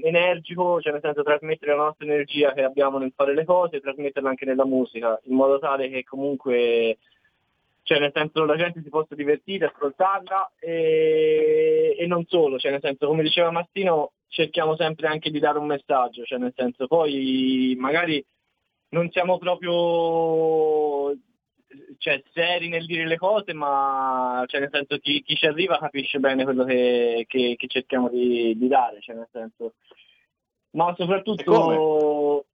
energico, cioè nel senso trasmettere la nostra energia che abbiamo nel fare le cose trasmetterla anche nella musica, in modo tale che comunque cioè nel senso la gente si possa divertire, ascoltarla e, e non solo, cioè nel senso come diceva Mastino cerchiamo sempre anche di dare un messaggio, cioè nel senso poi magari non siamo proprio cioè, seri nel dire le cose, ma cioè, nel senso chi, chi ci arriva capisce bene quello che, che, che cerchiamo di, di, dare, cioè, nel senso. Ma soprattutto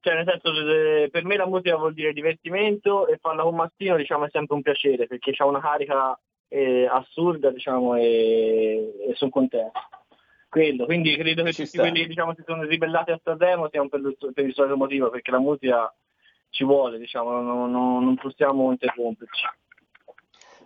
cioè nel senso per me la musica vuol dire divertimento e farla con Mastino diciamo è sempre un piacere perché ha una carica eh, assurda diciamo e, e sono contento. Quello quindi credo che Ci tutti sta. quelli che diciamo si sono ribellati a Sanremo siano per, per, il solito motivo perché la musica ci vuole diciamo non, non, non possiamo interromperci.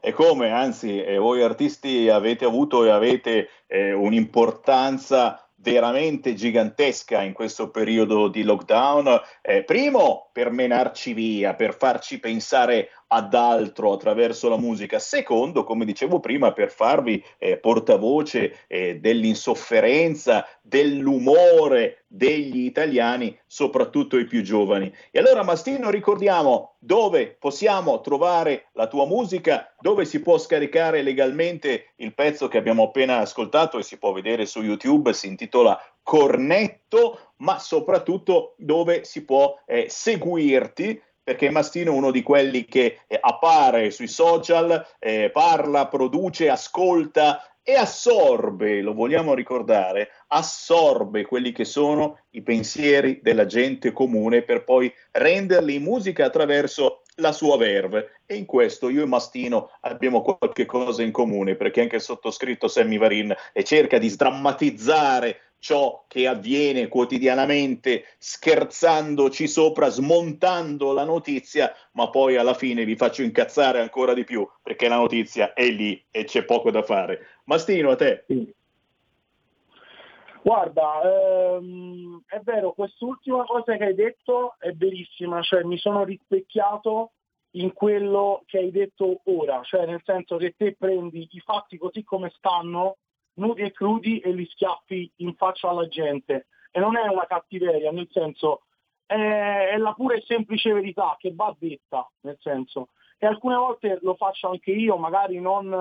E come, anzi, eh, voi artisti avete avuto e avete eh, un'importanza veramente gigantesca in questo periodo di lockdown. Eh, primo, per menarci via, per farci pensare ad altro attraverso la musica. Secondo, come dicevo prima, per farvi eh, portavoce eh, dell'insofferenza, dell'umore degli italiani, soprattutto i più giovani. E allora, Mastino, ricordiamo dove possiamo trovare la tua musica, dove si può scaricare legalmente il pezzo che abbiamo appena ascoltato e si può vedere su YouTube, si intitola Cornetto, ma soprattutto dove si può eh, seguirti perché Mastino è uno di quelli che eh, appare sui social, eh, parla, produce, ascolta e assorbe, lo vogliamo ricordare, assorbe quelli che sono i pensieri della gente comune per poi renderli in musica attraverso la sua verve. E in questo io e Mastino abbiamo qualche cosa in comune perché anche il sottoscritto Sammy Varin cerca di sdrammatizzare ciò che avviene quotidianamente, scherzandoci sopra, smontando la notizia, ma poi alla fine vi faccio incazzare ancora di più perché la notizia è lì e c'è poco da fare. Mastino, a te. Guarda, ehm, è vero, quest'ultima cosa che hai detto è verissima, cioè mi sono rispecchiato in quello che hai detto ora, cioè nel senso che te prendi i fatti così come stanno, nudi e crudi, e li schiaffi in faccia alla gente. E non è una cattiveria, nel senso è, è la pura e semplice verità che va detta, nel senso. E alcune volte lo faccio anche io, magari non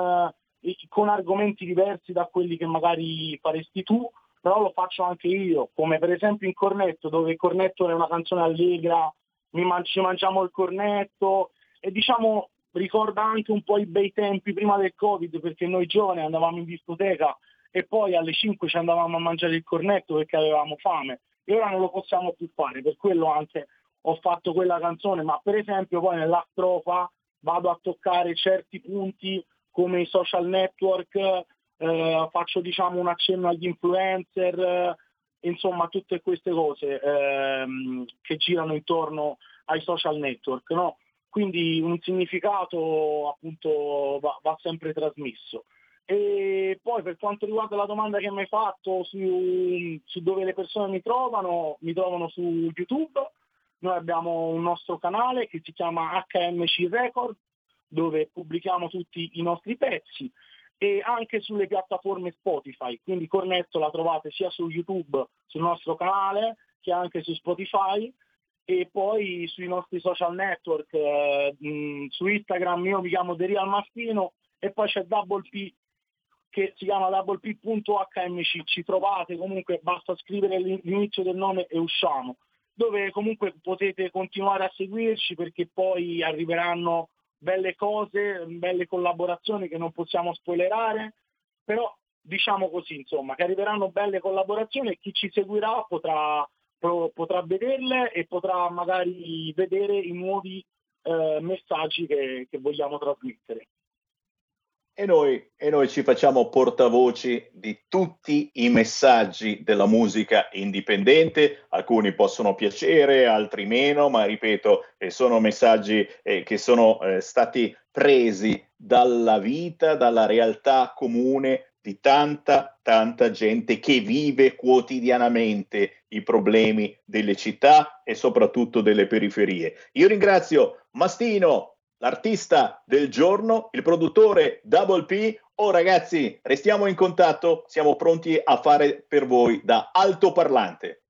eh, con argomenti diversi da quelli che magari faresti tu, però lo faccio anche io, come per esempio in Cornetto, dove Cornetto è una canzone allegra, man- ci mangiamo il cornetto e diciamo ricorda anche un po' i bei tempi prima del Covid, perché noi giovani andavamo in discoteca e poi alle 5 ci andavamo a mangiare il cornetto perché avevamo fame e ora non lo possiamo più fare, per quello anche ho fatto quella canzone, ma per esempio poi nella strofa vado a toccare certi punti come i social network, eh, faccio diciamo un accenno agli influencer, eh, insomma tutte queste cose ehm, che girano intorno ai social network. No? Quindi un significato appunto va, va, sempre trasmesso. E poi per quanto riguarda la domanda che mi hai fatto su, su dove le persone mi trovano, mi trovano su YouTube. Noi abbiamo un nostro canale che si chiama HMC Record dove pubblichiamo tutti i nostri pezzi e anche sulle piattaforme Spotify, quindi Cornetto la trovate sia su YouTube, sul nostro canale, che anche su Spotify e poi sui nostri social network, eh, mh, su Instagram io mi chiamo The Mastino e poi c'è Double P che si chiama doubleph.hmc, ci trovate comunque, basta scrivere l'inizio del nome e usciamo, dove comunque potete continuare a seguirci perché poi arriveranno belle cose, belle collaborazioni che non possiamo spoilerare, però diciamo così, insomma, che arriveranno belle collaborazioni e chi ci seguirà potrà, potrà vederle e potrà magari vedere i nuovi eh, messaggi che, che vogliamo trasmettere. E noi, e noi, ci facciamo portavoci di tutti i messaggi della musica indipendente, alcuni possono piacere, altri meno, ma ripeto, eh, sono messaggi eh, che sono eh, stati presi dalla vita, dalla realtà comune di tanta, tanta gente che vive quotidianamente i problemi delle città e soprattutto delle periferie. Io ringrazio Mastino, l'artista del giorno, il produttore Double P. Oh ragazzi, restiamo in contatto, siamo pronti a fare per voi da altoparlante.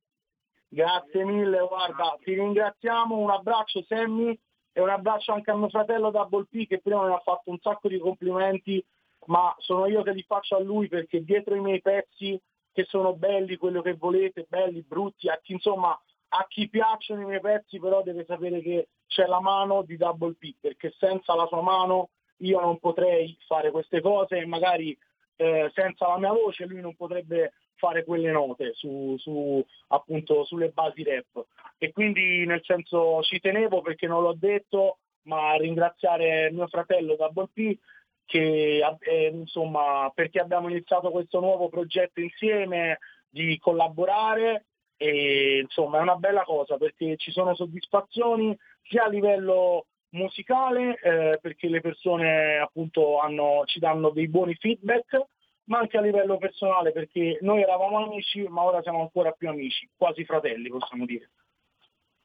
Grazie mille, guarda, ti ringraziamo, un abbraccio Sammy e un abbraccio anche a mio fratello Double P che prima mi ha fatto un sacco di complimenti, ma sono io che li faccio a lui perché dietro i miei pezzi che sono belli, quello che volete, belli, brutti, a chi insomma a chi piacciono i miei pezzi però deve sapere che c'è la mano di Double P, perché senza la sua mano io non potrei fare queste cose e magari eh, senza la mia voce lui non potrebbe fare quelle note su, su, appunto sulle basi rap. E quindi nel senso ci tenevo perché non l'ho detto, ma ringraziare mio fratello Double P che eh, insomma perché abbiamo iniziato questo nuovo progetto insieme di collaborare e insomma è una bella cosa perché ci sono soddisfazioni sia a livello musicale eh, perché le persone appunto hanno, ci danno dei buoni feedback ma anche a livello personale perché noi eravamo amici ma ora siamo ancora più amici quasi fratelli possiamo dire.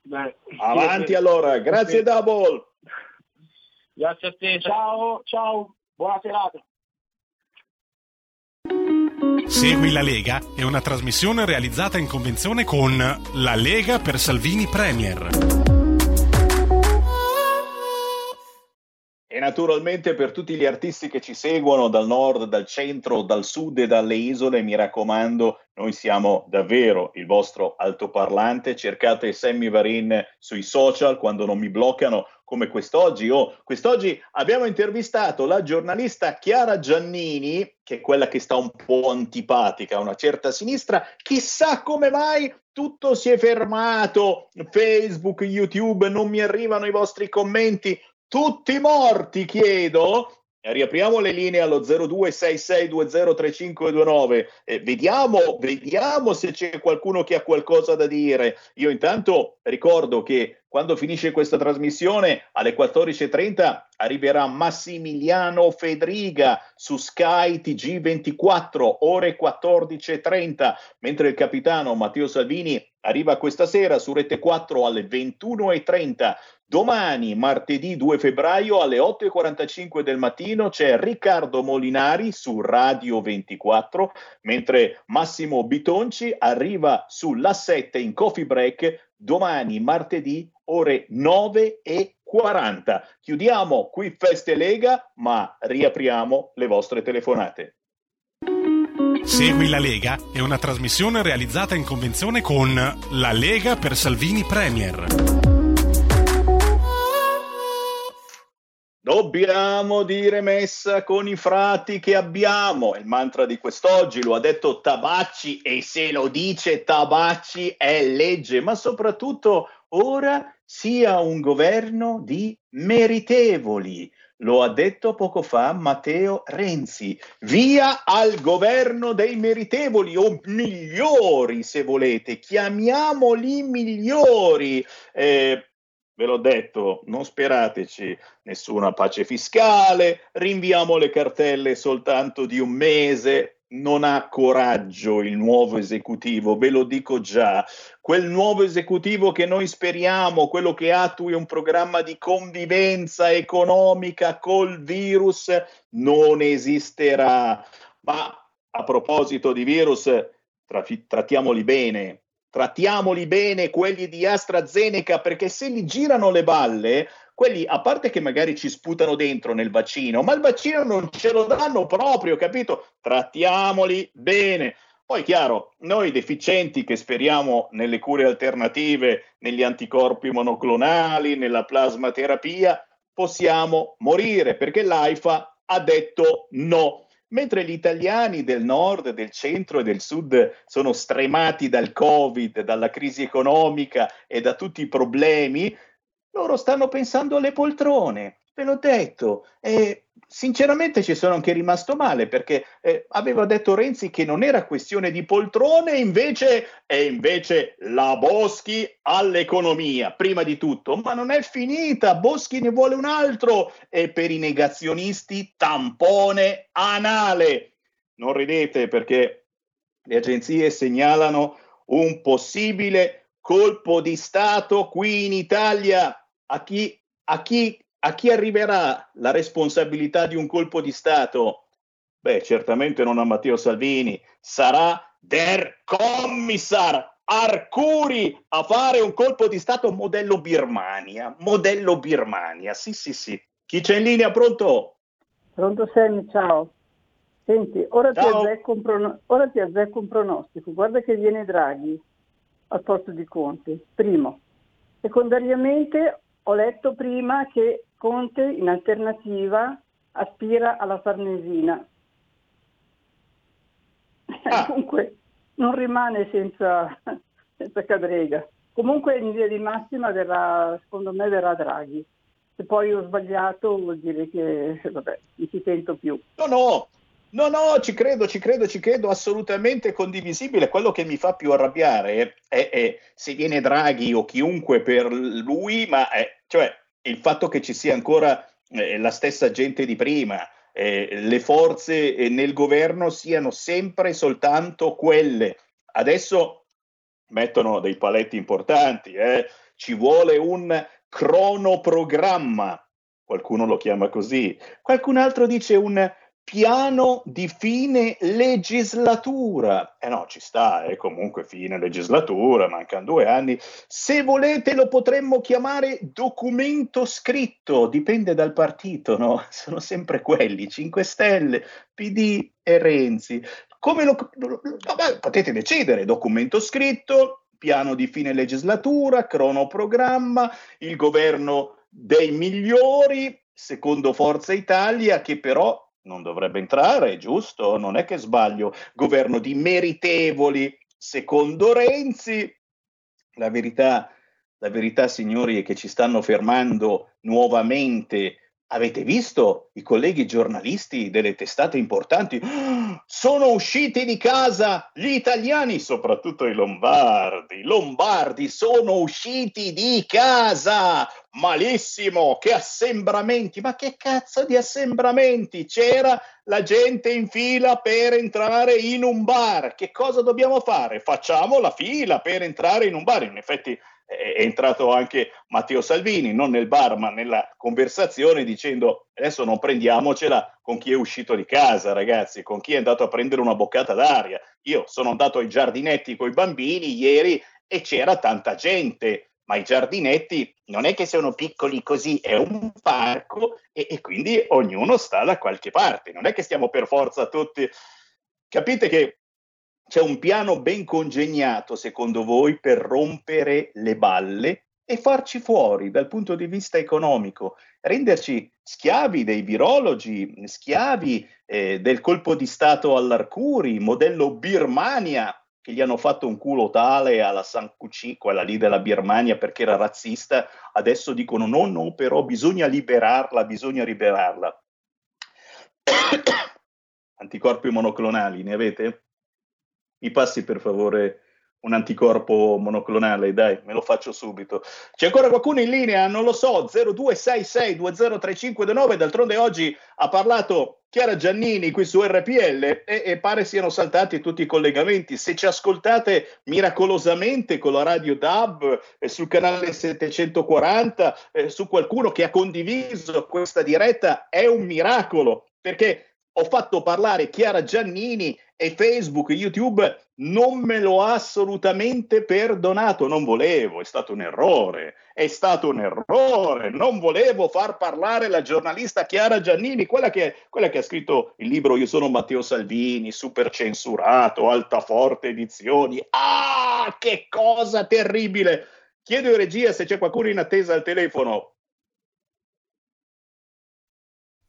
Beh, avanti allora grazie Double. Grazie a te ciao. Ciao buona serata Segui la Lega è una trasmissione realizzata in convenzione con La Lega per Salvini Premier. E naturalmente per tutti gli artisti che ci seguono dal nord, dal centro, dal sud e dalle isole, mi raccomando, noi siamo davvero il vostro altoparlante. Cercate Sammy Varin sui social quando non mi bloccano come quest'oggi. Oh, quest'oggi abbiamo intervistato la giornalista Chiara Giannini, che è quella che sta un po' antipatica a una certa sinistra. Chissà come mai tutto si è fermato. Facebook, YouTube, non mi arrivano i vostri commenti. Tutti morti, chiedo. Riapriamo le linee allo 0266203529 eh, vediamo, vediamo se c'è qualcuno che ha qualcosa da dire. Io intanto ricordo che quando finisce questa trasmissione alle 14.30 arriverà Massimiliano Fedriga su Sky TG24 ore 14.30 mentre il capitano Matteo Salvini arriva questa sera su Rete 4 alle 21.30 Domani, martedì 2 febbraio alle 8.45 del mattino, c'è Riccardo Molinari su Radio 24, mentre Massimo Bitonci arriva sulla 7 in coffee break domani, martedì, ore 9.40. Chiudiamo qui Feste Lega, ma riapriamo le vostre telefonate. Segui la Lega è una trasmissione realizzata in convenzione con La Lega per Salvini Premier. Dobbiamo dire messa con i frati che abbiamo. Il mantra di quest'oggi lo ha detto Tabacci e se lo dice Tabacci è legge, ma soprattutto ora sia un governo di meritevoli. Lo ha detto poco fa Matteo Renzi. Via al governo dei meritevoli o migliori, se volete. Chiamiamoli migliori. Eh, ve l'ho detto, non sperateci nessuna pace fiscale, rinviamo le cartelle soltanto di un mese, non ha coraggio il nuovo esecutivo, ve lo dico già. Quel nuovo esecutivo che noi speriamo, quello che attui un programma di convivenza economica col virus, non esisterà. Ma a proposito di virus, trattiamoli bene, trattiamoli bene quelli di AstraZeneca perché se li girano le balle, quelli a parte che magari ci sputano dentro nel vaccino, ma il vaccino non ce lo danno proprio, capito? Trattiamoli bene. Poi chiaro, noi deficienti che speriamo nelle cure alternative, negli anticorpi monoclonali, nella plasmaterapia, possiamo morire perché l'AIFA ha detto no mentre gli italiani del nord, del centro e del sud sono stremati dal Covid, dalla crisi economica e da tutti i problemi, loro stanno pensando alle poltrone, ve l'ho detto. E sinceramente ci sono anche rimasto male perché eh, aveva detto Renzi che non era questione di poltrone, invece, e invece la Boschi all'economia, prima di tutto, ma non è finita, Boschi ne vuole un altro e per i negazionisti tampone anale. Non ridete perché le agenzie segnalano un possibile colpo di Stato qui in Italia. A chi, a chi a chi arriverà la responsabilità di un colpo di Stato? Beh, certamente non a Matteo Salvini, sarà der Kommissar Arcuri a fare un colpo di Stato modello Birmania, modello Birmania, sì sì sì. Chi c'è in linea, pronto? Pronto Sammy, ciao. Senti, ora, ciao. Ti azzecco un prono- ora ti azzecco un pronostico, guarda che viene Draghi al posto di Conte, primo. Secondariamente ho letto prima che Conte in alternativa aspira alla Farnesina. Ah. Comunque non rimane senza, senza cadrega. Comunque in via di massima verrà, secondo me verrà Draghi. Se poi ho sbagliato vuol dire che vabbè, mi si sento più. No, no, No, no, ci credo, ci credo, ci credo, assolutamente condivisibile. Quello che mi fa più arrabbiare è, è se viene Draghi o chiunque per lui, ma è, cioè, il fatto che ci sia ancora eh, la stessa gente di prima, eh, le forze eh, nel governo siano sempre soltanto quelle. Adesso mettono dei paletti importanti, eh. ci vuole un cronoprogramma, qualcuno lo chiama così, qualcun altro dice un piano di fine legislatura. Eh no, ci sta, è eh, comunque fine legislatura, mancano due anni. Se volete lo potremmo chiamare documento scritto, dipende dal partito, no? Sono sempre quelli, 5 Stelle, PD e Renzi. Come lo, vabbè, potete decidere, documento scritto, piano di fine legislatura, cronoprogramma, il governo dei migliori, secondo Forza Italia, che però non dovrebbe entrare, giusto? Non è che sbaglio. Governo di meritevoli, secondo Renzi. La verità, la verità, signori, è che ci stanno fermando nuovamente Avete visto i colleghi giornalisti delle testate importanti? Sono usciti di casa gli italiani, soprattutto i lombardi. Lombardi sono usciti di casa. Malissimo, che assembramenti. Ma che cazzo di assembramenti? C'era la gente in fila per entrare in un bar. Che cosa dobbiamo fare? Facciamo la fila per entrare in un bar. In effetti è entrato anche Matteo Salvini, non nel bar ma nella conversazione dicendo adesso non prendiamocela con chi è uscito di casa ragazzi, con chi è andato a prendere una boccata d'aria. Io sono andato ai giardinetti con i bambini ieri e c'era tanta gente, ma i giardinetti non è che sono piccoli così, è un parco e, e quindi ognuno sta da qualche parte, non è che stiamo per forza tutti... Capite che c'è un piano ben congegnato, secondo voi, per rompere le balle e farci fuori dal punto di vista economico, renderci schiavi dei virologi, schiavi eh, del colpo di Stato all'Arcuri, modello Birmania, che gli hanno fatto un culo tale alla San Cucì, quella lì della Birmania perché era razzista, adesso dicono no, no, però bisogna liberarla, bisogna liberarla. Anticorpi monoclonali, ne avete? Mi passi per favore un anticorpo monoclonale, dai, me lo faccio subito. C'è ancora qualcuno in linea? Non lo so, 0266203529, d'altronde oggi ha parlato Chiara Giannini qui su RPL e, e, pare siano saltati tutti i collegamenti. Se ci ascoltate miracolosamente con la radio DAB eh, sul canale 740, eh, su qualcuno che ha condiviso questa diretta, è un miracolo, perché ho fatto parlare Chiara Giannini e Facebook, YouTube non me lo ha assolutamente perdonato, non volevo, è stato un errore, è stato un errore, non volevo far parlare la giornalista Chiara Giannini, quella che, quella che ha scritto il libro Io sono Matteo Salvini, super censurato, Altaforte Edizioni, ah, che cosa terribile! Chiedo in regia se c'è qualcuno in attesa al telefono.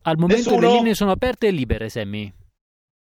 Al momento Nessuno? le linee sono aperte e libere, Sammy.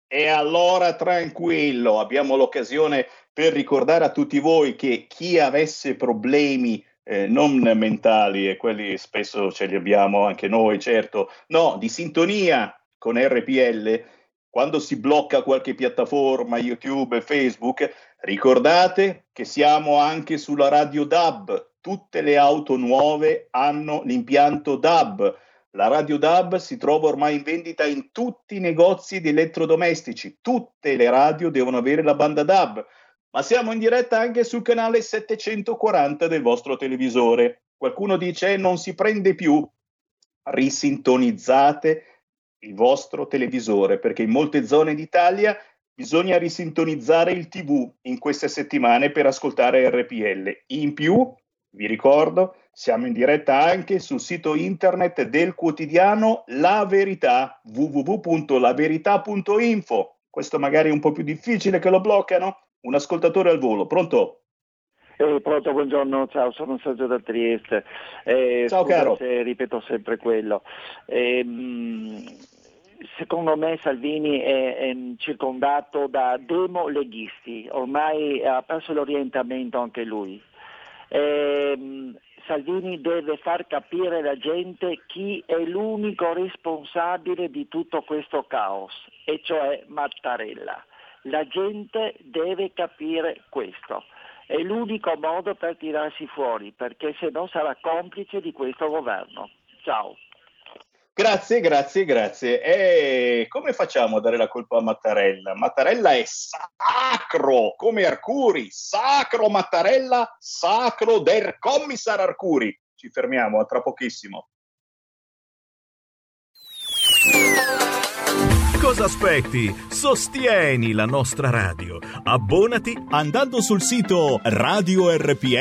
E allora tranquillo, abbiamo l'occasione per ricordare a tutti voi che chi avesse problemi eh, non mentali, e quelli spesso ce li abbiamo anche noi, certo, no, di sintonia con RPL, quando si blocca qualche piattaforma, YouTube, Facebook, ricordate che siamo anche sulla radio DAB, tutte le auto nuove hanno l'impianto DAB la Radio DAB si trova ormai in vendita in tutti i negozi di elettrodomestici. Tutte le radio devono avere la banda DAB, ma siamo in diretta anche sul canale 740 del vostro televisore. Qualcuno dice non si prende più. Risintonizzate il vostro televisore perché in molte zone d'Italia bisogna risintonizzare il TV in queste settimane per ascoltare RPL. In più, vi ricordo, siamo in diretta anche sul sito internet del quotidiano La Verità, www.laverità.info. Questo magari è un po' più difficile che lo bloccano. Un ascoltatore al volo, pronto? Eh, pronto, buongiorno, ciao, sono Sergio da Trieste. Eh, ciao caro. Se ripeto sempre quello. Eh, secondo me Salvini è, è, circondato da demo-leghisti, ormai ha perso l'orientamento anche lui. Eh, Salvini deve far capire alla gente chi è l'unico responsabile di tutto questo caos, e cioè Mattarella. La gente deve capire questo. È l'unico modo per tirarsi fuori, perché se no sarà complice di questo governo. Ciao. Grazie, grazie, grazie. E come facciamo a dare la colpa a Mattarella? Mattarella è sacro, come Arcuri, sacro Mattarella, sacro der Commissar Arcuri. Ci fermiamo, a tra pochissimo. Cosa aspetti? Sostieni la nostra radio. Abbonati andando sul sito radiorpl.it.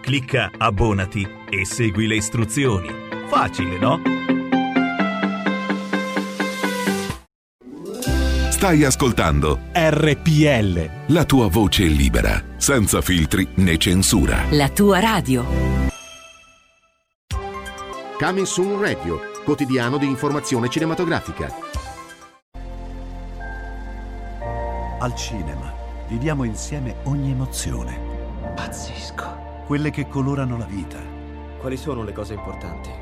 Clicca abbonati e segui le istruzioni. Facile, no? Stai ascoltando RPL. La tua voce libera, senza filtri né censura. La tua radio. Coming Soon Radio, quotidiano di informazione cinematografica. Al cinema viviamo insieme ogni emozione. Pazzesco. Quelle che colorano la vita. Quali sono le cose importanti?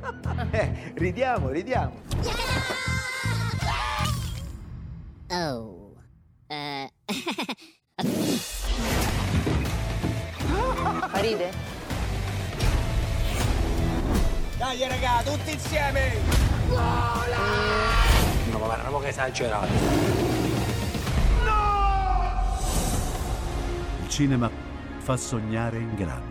Eh, ridiamo, ridiamo. Oh. Eh. Ride? Dai raga, tutti insieme! No, ma guarda, che esagerato. Il cinema fa sognare in grande.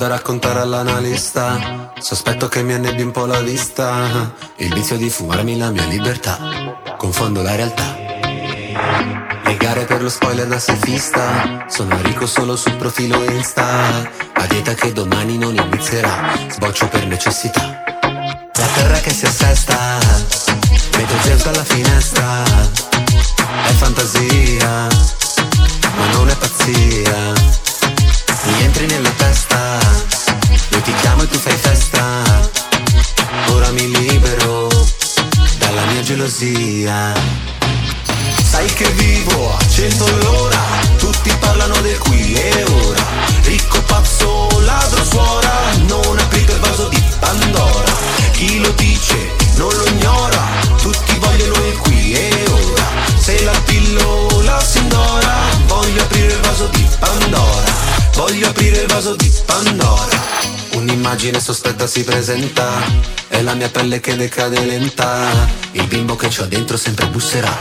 Vado a raccontare all'analista. Sospetto che mi annebbi un po' la vista. Il vizio di fumarmi la mia libertà. Confondo la realtà. Legare per lo spoiler da surfista. Sono ricco solo sul profilo Insta. La dieta che domani non inizierà. Sboccio per necessità. La terra che si assesta. Vedo Zeus dalla finestra. È fantasia. Ma non è pazzia. Mi entri nella testa, io ti chiamo e tu fai festa. Ora mi libero dalla mia gelosia. Sai che vivo a cento all'ora, tutti parlano del qui e ora. Ricco pazzo, ladro suora, non aprite il vaso di Pandora. Chi lo dice non lo ignora, tutti vogliono il qui e ora. Se la pillola si indora, voglio aprire il vaso di Pandora. Voglio aprire il vaso di Pandora. Un'immagine sospetta si presenta. È la mia pelle che decade lenta. Il bimbo che c'ho dentro sempre busserà.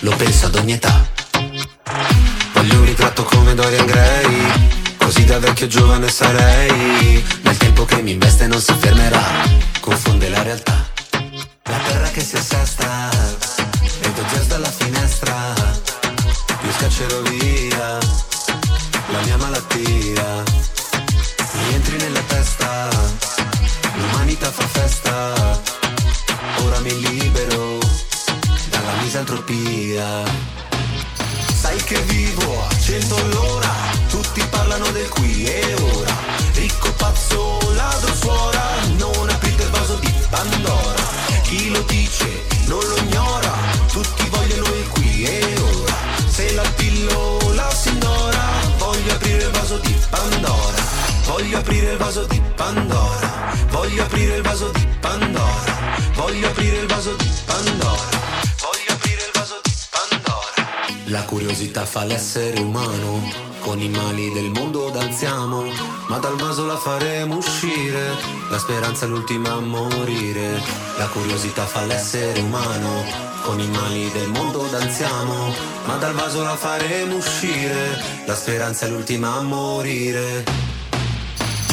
Lo penso ad ogni età. Voglio un ritratto come Dorian Gray. Così da vecchio giovane sarei. Nel tempo che mi investe l'ultima a morire. La curiosità fa l'essere umano. Con i mali del mondo danziamo, ma dal vaso la faremo uscire. La speranza è l'ultima a morire.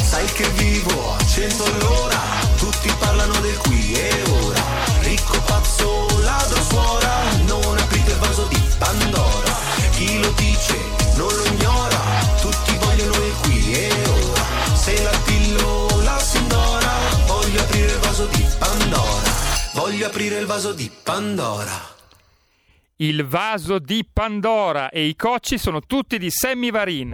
Sai che vivo a cento all'ora, tutti parlano del qui e ora. Ricco pazzo, ladro suora, non aprite il vaso di Pandora. Chi lo dice aprire il vaso di Pandora. Il vaso di Pandora e i cocci sono tutti di Sammy Varin.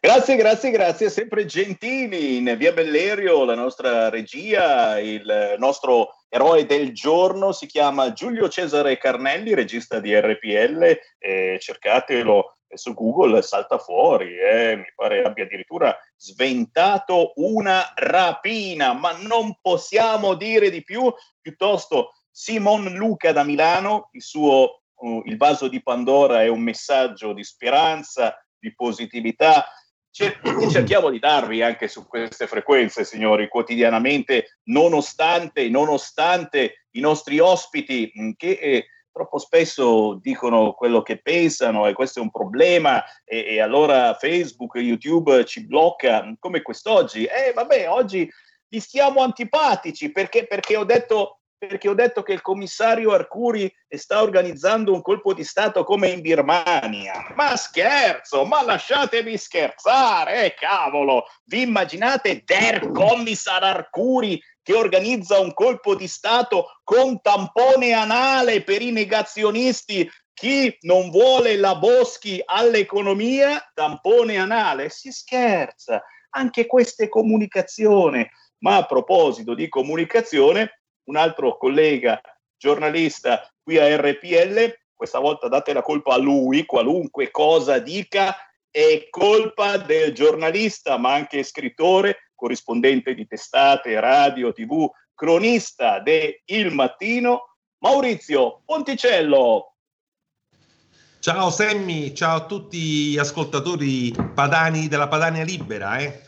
Grazie, grazie, grazie, sempre gentili in via Bellerio, la nostra regia, il nostro eroe del giorno si chiama Giulio Cesare Carnelli, regista di RPL, eh, cercatelo su Google, salta fuori, eh, mi pare abbia addirittura sventato una rapina, ma non possiamo dire di più, piuttosto Simon Luca da Milano, il suo uh, Il vaso di Pandora è un messaggio di speranza, di positività, che cerchiamo di darvi anche su queste frequenze, signori, quotidianamente, nonostante, nonostante i nostri ospiti che eh, troppo spesso dicono quello che pensano e questo è un problema e, e allora Facebook, YouTube ci blocca, come quest'oggi. Eh vabbè, oggi gli stiamo antipatici perché, perché ho detto perché ho detto che il commissario Arcuri sta organizzando un colpo di Stato come in Birmania. Ma scherzo, ma lasciatemi scherzare, eh, cavolo! Vi immaginate Der Commissar Arcuri che organizza un colpo di Stato con tampone anale per i negazionisti? Chi non vuole la Boschi all'economia, tampone anale? Si scherza. Anche questa è comunicazione. Ma a proposito di comunicazione, un altro collega giornalista qui a RPL, questa volta date la colpa a lui, qualunque cosa dica, è colpa del giornalista, ma anche scrittore, corrispondente di testate, radio, tv, cronista de Il Mattino, Maurizio Ponticello. Ciao Semmi, ciao a tutti gli ascoltatori padani della Padania Libera. Eh.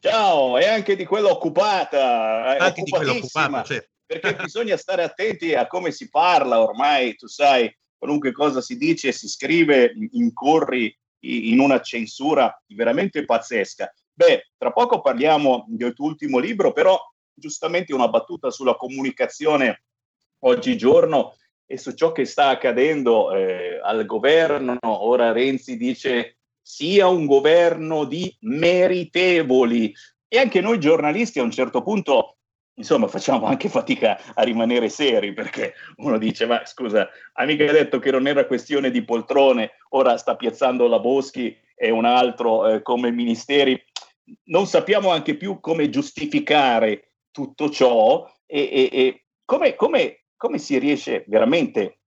Ciao, e anche di quella occupata. Anche di quella occupata, certo perché bisogna stare attenti a come si parla ormai, tu sai, qualunque cosa si dice, si scrive, incorri in una censura veramente pazzesca. Beh, tra poco parliamo del tuo ultimo libro, però giustamente una battuta sulla comunicazione oggigiorno e su ciò che sta accadendo eh, al governo. Ora Renzi dice sia un governo di meritevoli e anche noi giornalisti a un certo punto insomma facciamo anche fatica a rimanere seri perché uno dice ma scusa, ha mica detto che non era questione di poltrone, ora sta piazzando la Boschi e un altro eh, come ministeri, non sappiamo anche più come giustificare tutto ciò e, e, e come, come, come si riesce veramente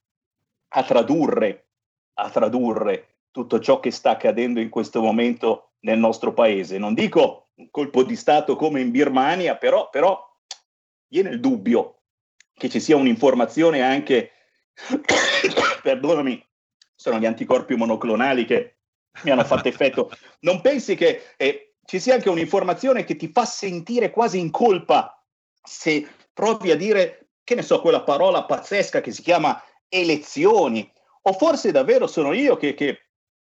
a tradurre, a tradurre tutto ciò che sta accadendo in questo momento nel nostro paese. Non dico un colpo di Stato come in Birmania, però, però viene il dubbio che ci sia un'informazione anche, perdonami, sono gli anticorpi monoclonali che mi hanno fatto effetto. Non pensi che eh, ci sia anche un'informazione che ti fa sentire quasi in colpa se provi a dire, che ne so, quella parola pazzesca che si chiama elezioni? O forse davvero sono io che, che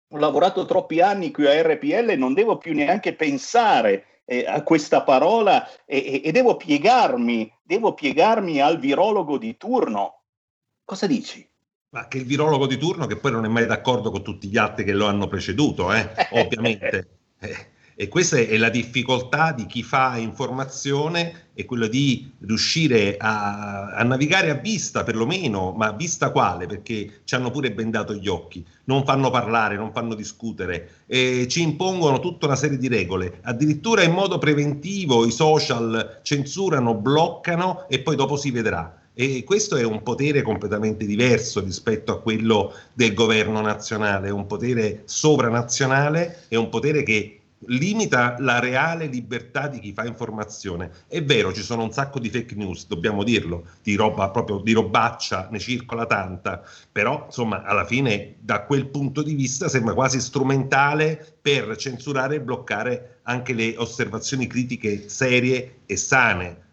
ho lavorato troppi anni qui a RPL e non devo più neanche pensare eh, a questa parola e, e, devo piegarmi, devo piegarmi al virologo di turno. Cosa dici? Ma che il virologo di turno, che poi non è mai d'accordo con tutti gli altri che lo hanno preceduto, eh? ovviamente. E questa è la difficoltà di chi fa informazione, è quello di riuscire a, a, navigare a vista perlomeno, ma vista quale? Perché ci hanno pure bendato gli occhi, non fanno parlare, non fanno discutere, e ci impongono tutta una serie di regole, addirittura in modo preventivo i social censurano, bloccano e poi dopo si vedrà. E questo è un potere completamente diverso rispetto a quello del governo nazionale, è un potere sovranazionale, è un potere che limita la reale libertà di chi fa informazione. È vero, ci sono un sacco di fake news, dobbiamo dirlo, di roba proprio di robaccia, ne circola tanta, però insomma alla fine da quel punto di vista sembra quasi strumentale per censurare e bloccare anche le osservazioni critiche serie e sane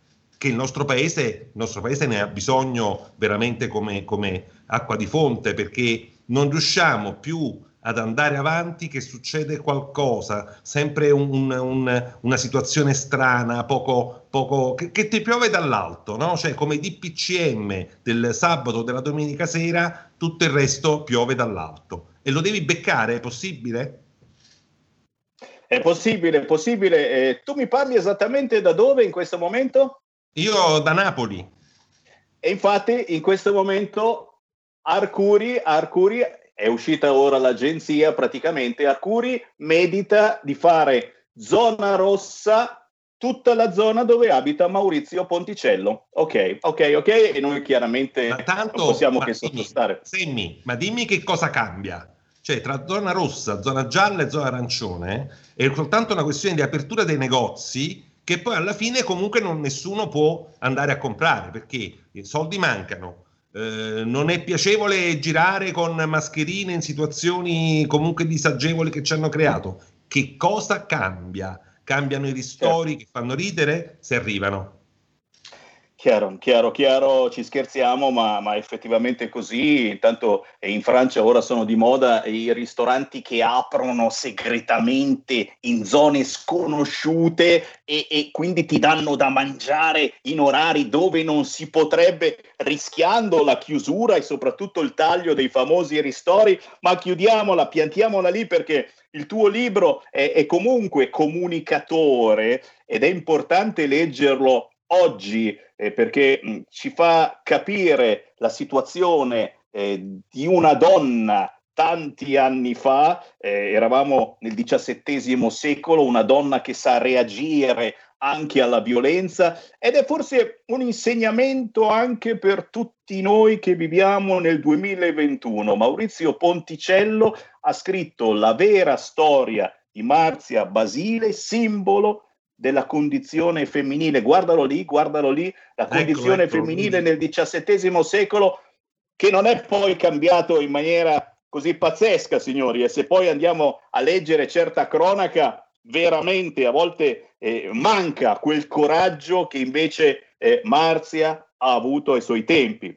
che il nostro paese, il nostro paese ne ha bisogno veramente come, come acqua di fonte perché non riusciamo più ad andare avanti che succede qualcosa, sempre un, un, una situazione strana, poco, poco che, che, ti piove dall'alto, no? cioè come i DPCM del sabato o della domenica sera, tutto il resto piove dall'alto. E lo devi beccare, è possibile? È possibile, è possibile. Eh, tu mi parli esattamente da dove in questo momento? Io da Napoli. E infatti in questo momento Arcuri, Arcuri è uscita ora l'agenzia, praticamente Arcuri medita di fare zona rossa tutta la zona dove abita Maurizio Ponticello. Ok, ok, ok, e noi chiaramente ma tanto, non possiamo che sottostare. Semmi, ma dimmi che cosa cambia. Cioè, tra zona rossa, zona gialla e zona arancione è soltanto una questione di apertura dei negozi che poi alla fine comunque non, nessuno può andare a comprare perché i soldi mancano. Eh, non è piacevole girare con mascherine in situazioni comunque disagevoli che ci hanno creato. Che cosa cambia? Cambiano i ristori certo. che fanno ridere se arrivano. Chiaro, chiaro, chiaro, ci scherziamo, ma, ma effettivamente è così. Intanto in Francia ora sono di moda i ristoranti che aprono segretamente in zone sconosciute e, e quindi ti danno da mangiare in orari dove non si potrebbe, rischiando la chiusura e soprattutto il taglio dei famosi ristori. Ma chiudiamola, piantiamola lì perché il tuo libro è, è comunque comunicatore ed è importante leggerlo oggi eh, perché mh, ci fa capire la situazione eh, di una donna tanti anni fa, eh, eravamo nel XVII secolo, una donna che sa reagire anche alla violenza ed è forse un insegnamento anche per tutti noi che viviamo nel 2021. Maurizio Ponticello ha scritto la vera storia di Marzia Basile, simbolo della condizione femminile. Guardalo lì, guardalo lì, la ecco, condizione ecco, femminile ecco. nel XVII secolo che non è poi cambiato in maniera così pazzesca, signori. E se poi andiamo a leggere certa cronaca, veramente a volte eh, manca quel coraggio che invece eh, Marzia ha avuto ai suoi tempi.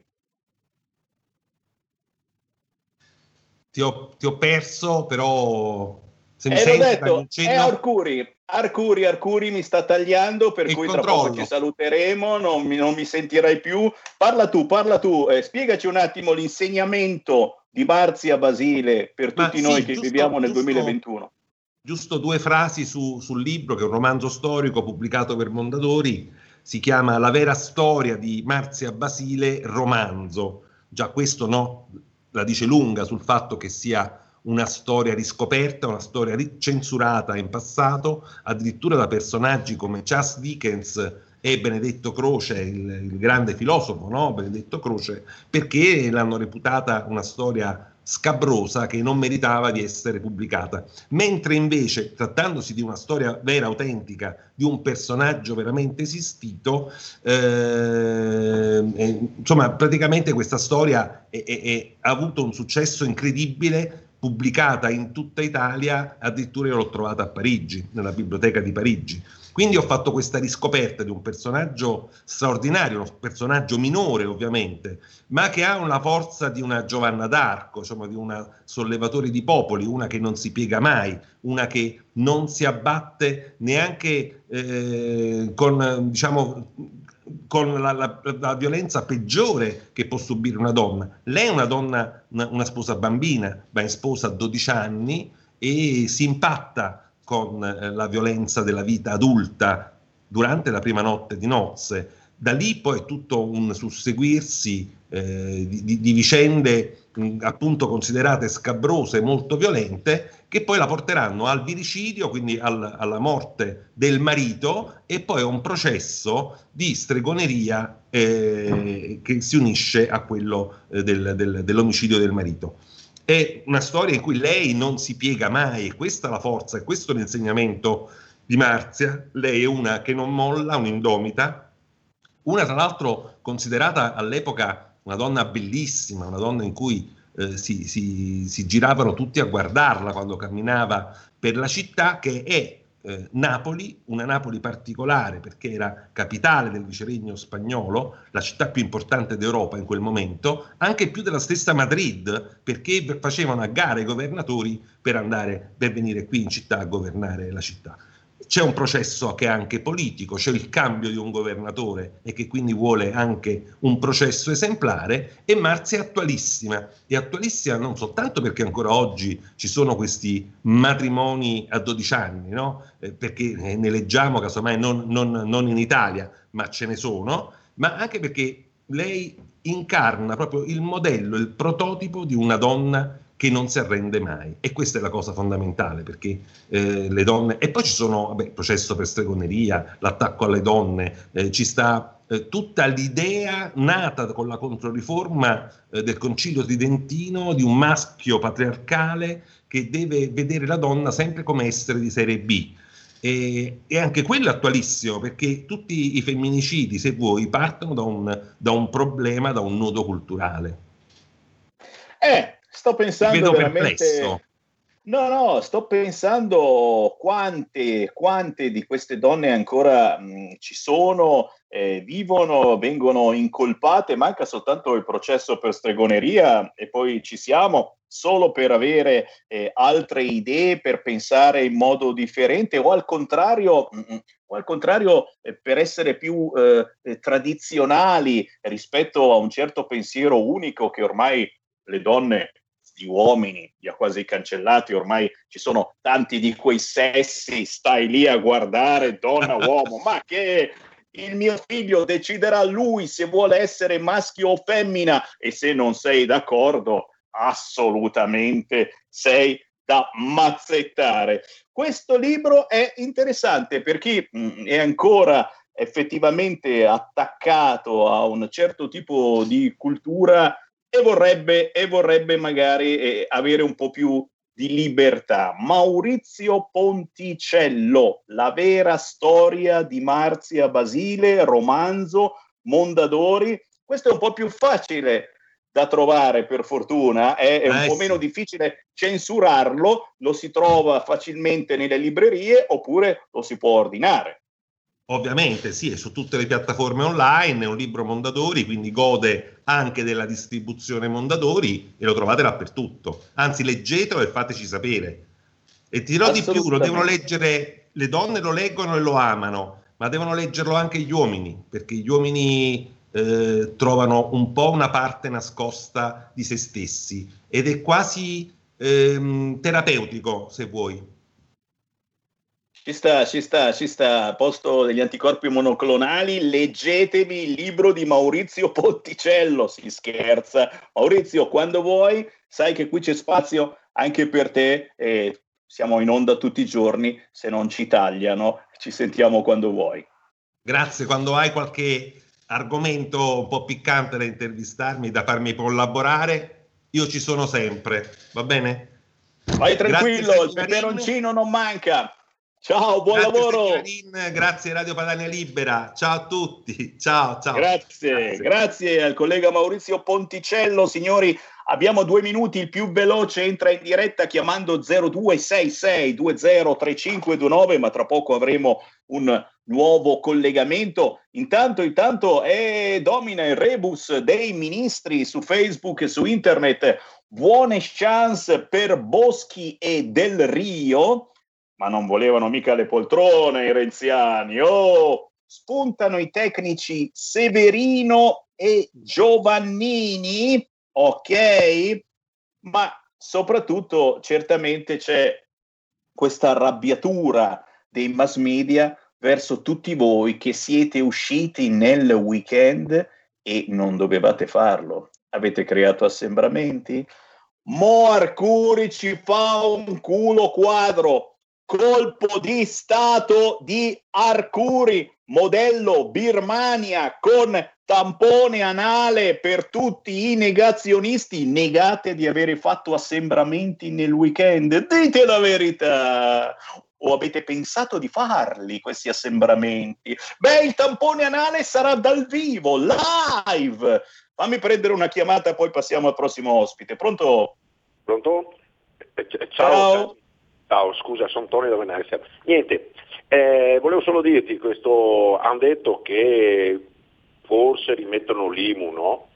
Ti ho, ti ho perso, però se mi eh, senti, detto, è Arcuri, Arcuri, Arcuri mi sta tagliando, per Il cui controllo. tra poco ci saluteremo, non mi, non mi sentirai più. Parla tu, parla tu, eh, spiegaci un attimo l'insegnamento di Marzia Basile per tutti Ma noi sì, che giusto, viviamo nel giusto, 2021. Giusto due frasi su, sul libro, che è un romanzo storico pubblicato per Mondadori, si chiama La vera storia di Marzia Basile, romanzo. Già questo no, la dice lunga sul fatto che sia una storia riscoperta, una storia censurata in passato, addirittura da personaggi come Charles Dickens e Benedetto Croce, il, il grande filosofo, no? Benedetto Croce, perché l'hanno reputata una storia scabrosa che non meritava di essere pubblicata. Mentre invece, trattandosi di una storia vera, autentica, di un personaggio veramente esistito, eh, insomma, praticamente questa storia ha avuto un successo incredibile pubblicata in tutta Italia, addirittura io l'ho trovata a Parigi, nella biblioteca di Parigi. Quindi ho fatto questa riscoperta di un personaggio straordinario, un personaggio minore ovviamente, ma che ha la forza di una Giovanna d'Arco, insomma di una sollevatore di popoli, una che non si piega mai, una che non si abbatte neanche eh, con, diciamo, con la, la, la, violenza peggiore che può subire una donna. Lei è una donna, una, una sposa bambina, va in sposa a 12 anni e si impatta con eh, la violenza della vita adulta durante la prima notte di nozze. Da lì poi è tutto un susseguirsi eh, di, di, vicende mh, appunto considerate scabrose, molto violente, che poi la porteranno al viricidio, quindi al, alla morte del marito e poi a un processo di stregoneria eh, che si unisce a quello eh, del, del, dell'omicidio del marito. È una storia in cui lei non si piega mai, questa è la forza, e questo è l'insegnamento di Marzia. Lei è una che non molla, un'indomita, una tra l'altro considerata all'epoca una donna bellissima, una donna in cui eh, si, si, si, giravano tutti a guardarla quando camminava per la città, che è eh, Napoli, una Napoli particolare perché era capitale del viceregno spagnolo, la città più importante d'Europa in quel momento, anche più della stessa Madrid, perché facevano a gara i governatori per andare, per venire qui in città a governare la città c'è un processo che è anche politico, c'è il cambio di un governatore e che quindi vuole anche un processo esemplare e Marzi è attualissima, è attualissima non soltanto perché ancora oggi ci sono questi matrimoni a 12 anni, no? eh, perché ne leggiamo casomai non, non, non in Italia, ma ce ne sono, ma anche perché lei incarna proprio il modello, il prototipo di una donna che non si arrende mai. E questa è la cosa fondamentale, perché eh, le donne... E poi ci sono, vabbè, il processo per stregoneria, l'attacco alle donne, eh, ci sta eh, tutta l'idea nata con la controriforma eh, del concilio tridentino di un maschio patriarcale che deve vedere la donna sempre come essere di serie B. E, e, anche quello è attualissimo perché tutti i femminicidi, se vuoi, partono da un, da un problema, da un nodo culturale. Eh, sto pensando veramente... perplesso. No, no, sto pensando quante, quante di queste donne ancora mh, ci sono, eh, vivono, vengono incolpate, manca soltanto il processo per stregoneria e poi ci siamo solo per avere eh, altre idee, per pensare in modo differente o al contrario, mh, o al contrario eh, per essere più eh, eh, tradizionali rispetto a un certo pensiero unico che ormai le donne gli uomini li ha quasi cancellati, ormai ci sono tanti di quei sessi, stai lì a guardare donna, uomo, ma che il mio figlio deciderà lui se vuole essere maschio o femmina e se non sei d'accordo, assolutamente sei da mazzettare. Questo libro è interessante per chi mh, è ancora effettivamente attaccato a un certo tipo di cultura e vorrebbe, e vorrebbe magari eh, avere un po' più di libertà. Maurizio Ponticello, la vera storia di Marzia Basile, romanzo Mondadori. Questo è un po' più facile da trovare per fortuna, è, è un Eh, po' sì. meno difficile censurarlo, lo si trova facilmente nelle librerie oppure lo si può ordinare. Ovviamente sì, è su tutte le piattaforme online, è un libro Mondadori, quindi gode anche della distribuzione Mondadori e lo trovate dappertutto. Anzi, leggetelo e fateci sapere. E ti dirò di più, lo devono leggere, le donne lo leggono e lo amano, ma devono leggerlo anche gli uomini, perché gli uomini eh, trovano un po' una parte nascosta di se stessi ed è quasi ehm, terapeutico, se vuoi. Ci sta, ci sta, ci sta. A posto degli anticorpi monoclonali, leggetevi il libro di Maurizio Ponticello. Si scherza. Maurizio, quando vuoi, sai che qui c'è spazio anche per te. E siamo in onda tutti i giorni. Se non ci tagliano, ci sentiamo quando vuoi. Grazie, quando hai qualche argomento un po' piccante da intervistarmi, da farmi collaborare, io ci sono sempre, va bene? Vai tranquillo, il peperoncino non manca. Ciao, buon Grazie, lavoro. signorin, grazie Radio Padania Libera, ciao a tutti, ciao, ciao. Grazie, grazie al collega Maurizio Ponticello. Signori, abbiamo due minuti, il più veloce entra in diretta chiamando 0266203529, ma tra poco avremo un nuovo collegamento. Intanto, intanto eh, domina il rebus dei ministri su Facebook e su internet. Buone chance per Boschi e Del Rio, ma non volevano mica le poltrone i renziani. Oh, spuntano i tecnici Severino e Giovannini, ok? Ma soprattutto certamente c'è questa arrabbiatura dei mass media verso tutti voi che siete usciti nel weekend e non dovevate farlo. Avete creato assembramenti? Mo Arcuri ci fa un culo quadro. Colpo di stato di Arcuri, modello Birmania con tampone anale per tutti i negazionisti. Negate di avere fatto assembramenti nel weekend. Dite la verità. O avete pensato di farli questi assembramenti? Beh, il tampone anale sarà dal vivo, live. Fammi prendere una chiamata, poi passiamo al prossimo ospite. Pronto? Pronto? Eh, Ciao. Ciao. Ciao, scusa, sono Tony da Venezia. Niente, eh, volevo solo dirti questo, hanno detto che forse rimettono l'IMU, no?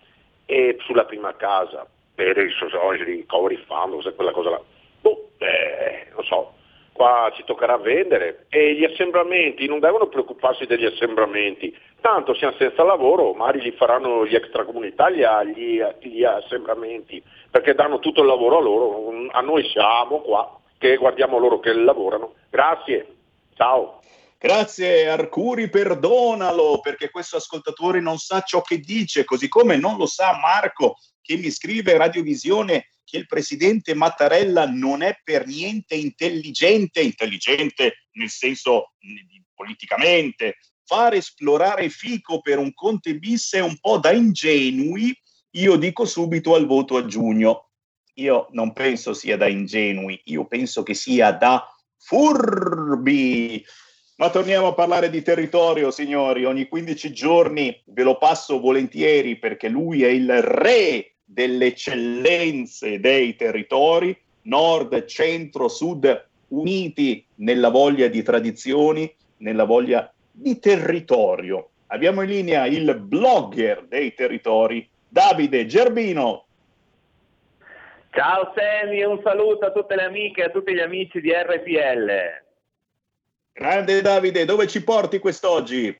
E sulla prima casa, per i recovery fund, quella cosa là. Boh, eh, non so, qua ci toccherà vendere. E gli assembramenti, non devono preoccuparsi degli assembramenti, tanto siamo senza lavoro, magari li faranno gli extracomunitari gli, gli assembramenti, perché danno tutto il lavoro a loro, a noi siamo qua che guardiamo loro che lavorano. Grazie, ciao. Grazie Arcuri, perdonalo perché questo ascoltatore non sa ciò che dice, così come non lo sa Marco che mi scrive Radiovisione che il presidente Mattarella non è per niente intelligente, intelligente nel senso politicamente, far esplorare Fico per un Conte bis è un po' da ingenui, io dico subito al voto a giugno. Io non penso sia da ingenui, io penso che sia da furbi. Ma torniamo a parlare di territorio, signori. Ogni 15 giorni ve lo passo volentieri perché lui è il re delle eccellenze dei territori, nord, centro, sud, uniti nella voglia di tradizioni, nella voglia di territorio. Abbiamo in linea il blogger dei territori, Davide Gerbino. Ciao Semi, un saluto a tutte le amiche e a tutti gli amici di RPL. Grande Davide, dove ci porti quest'oggi?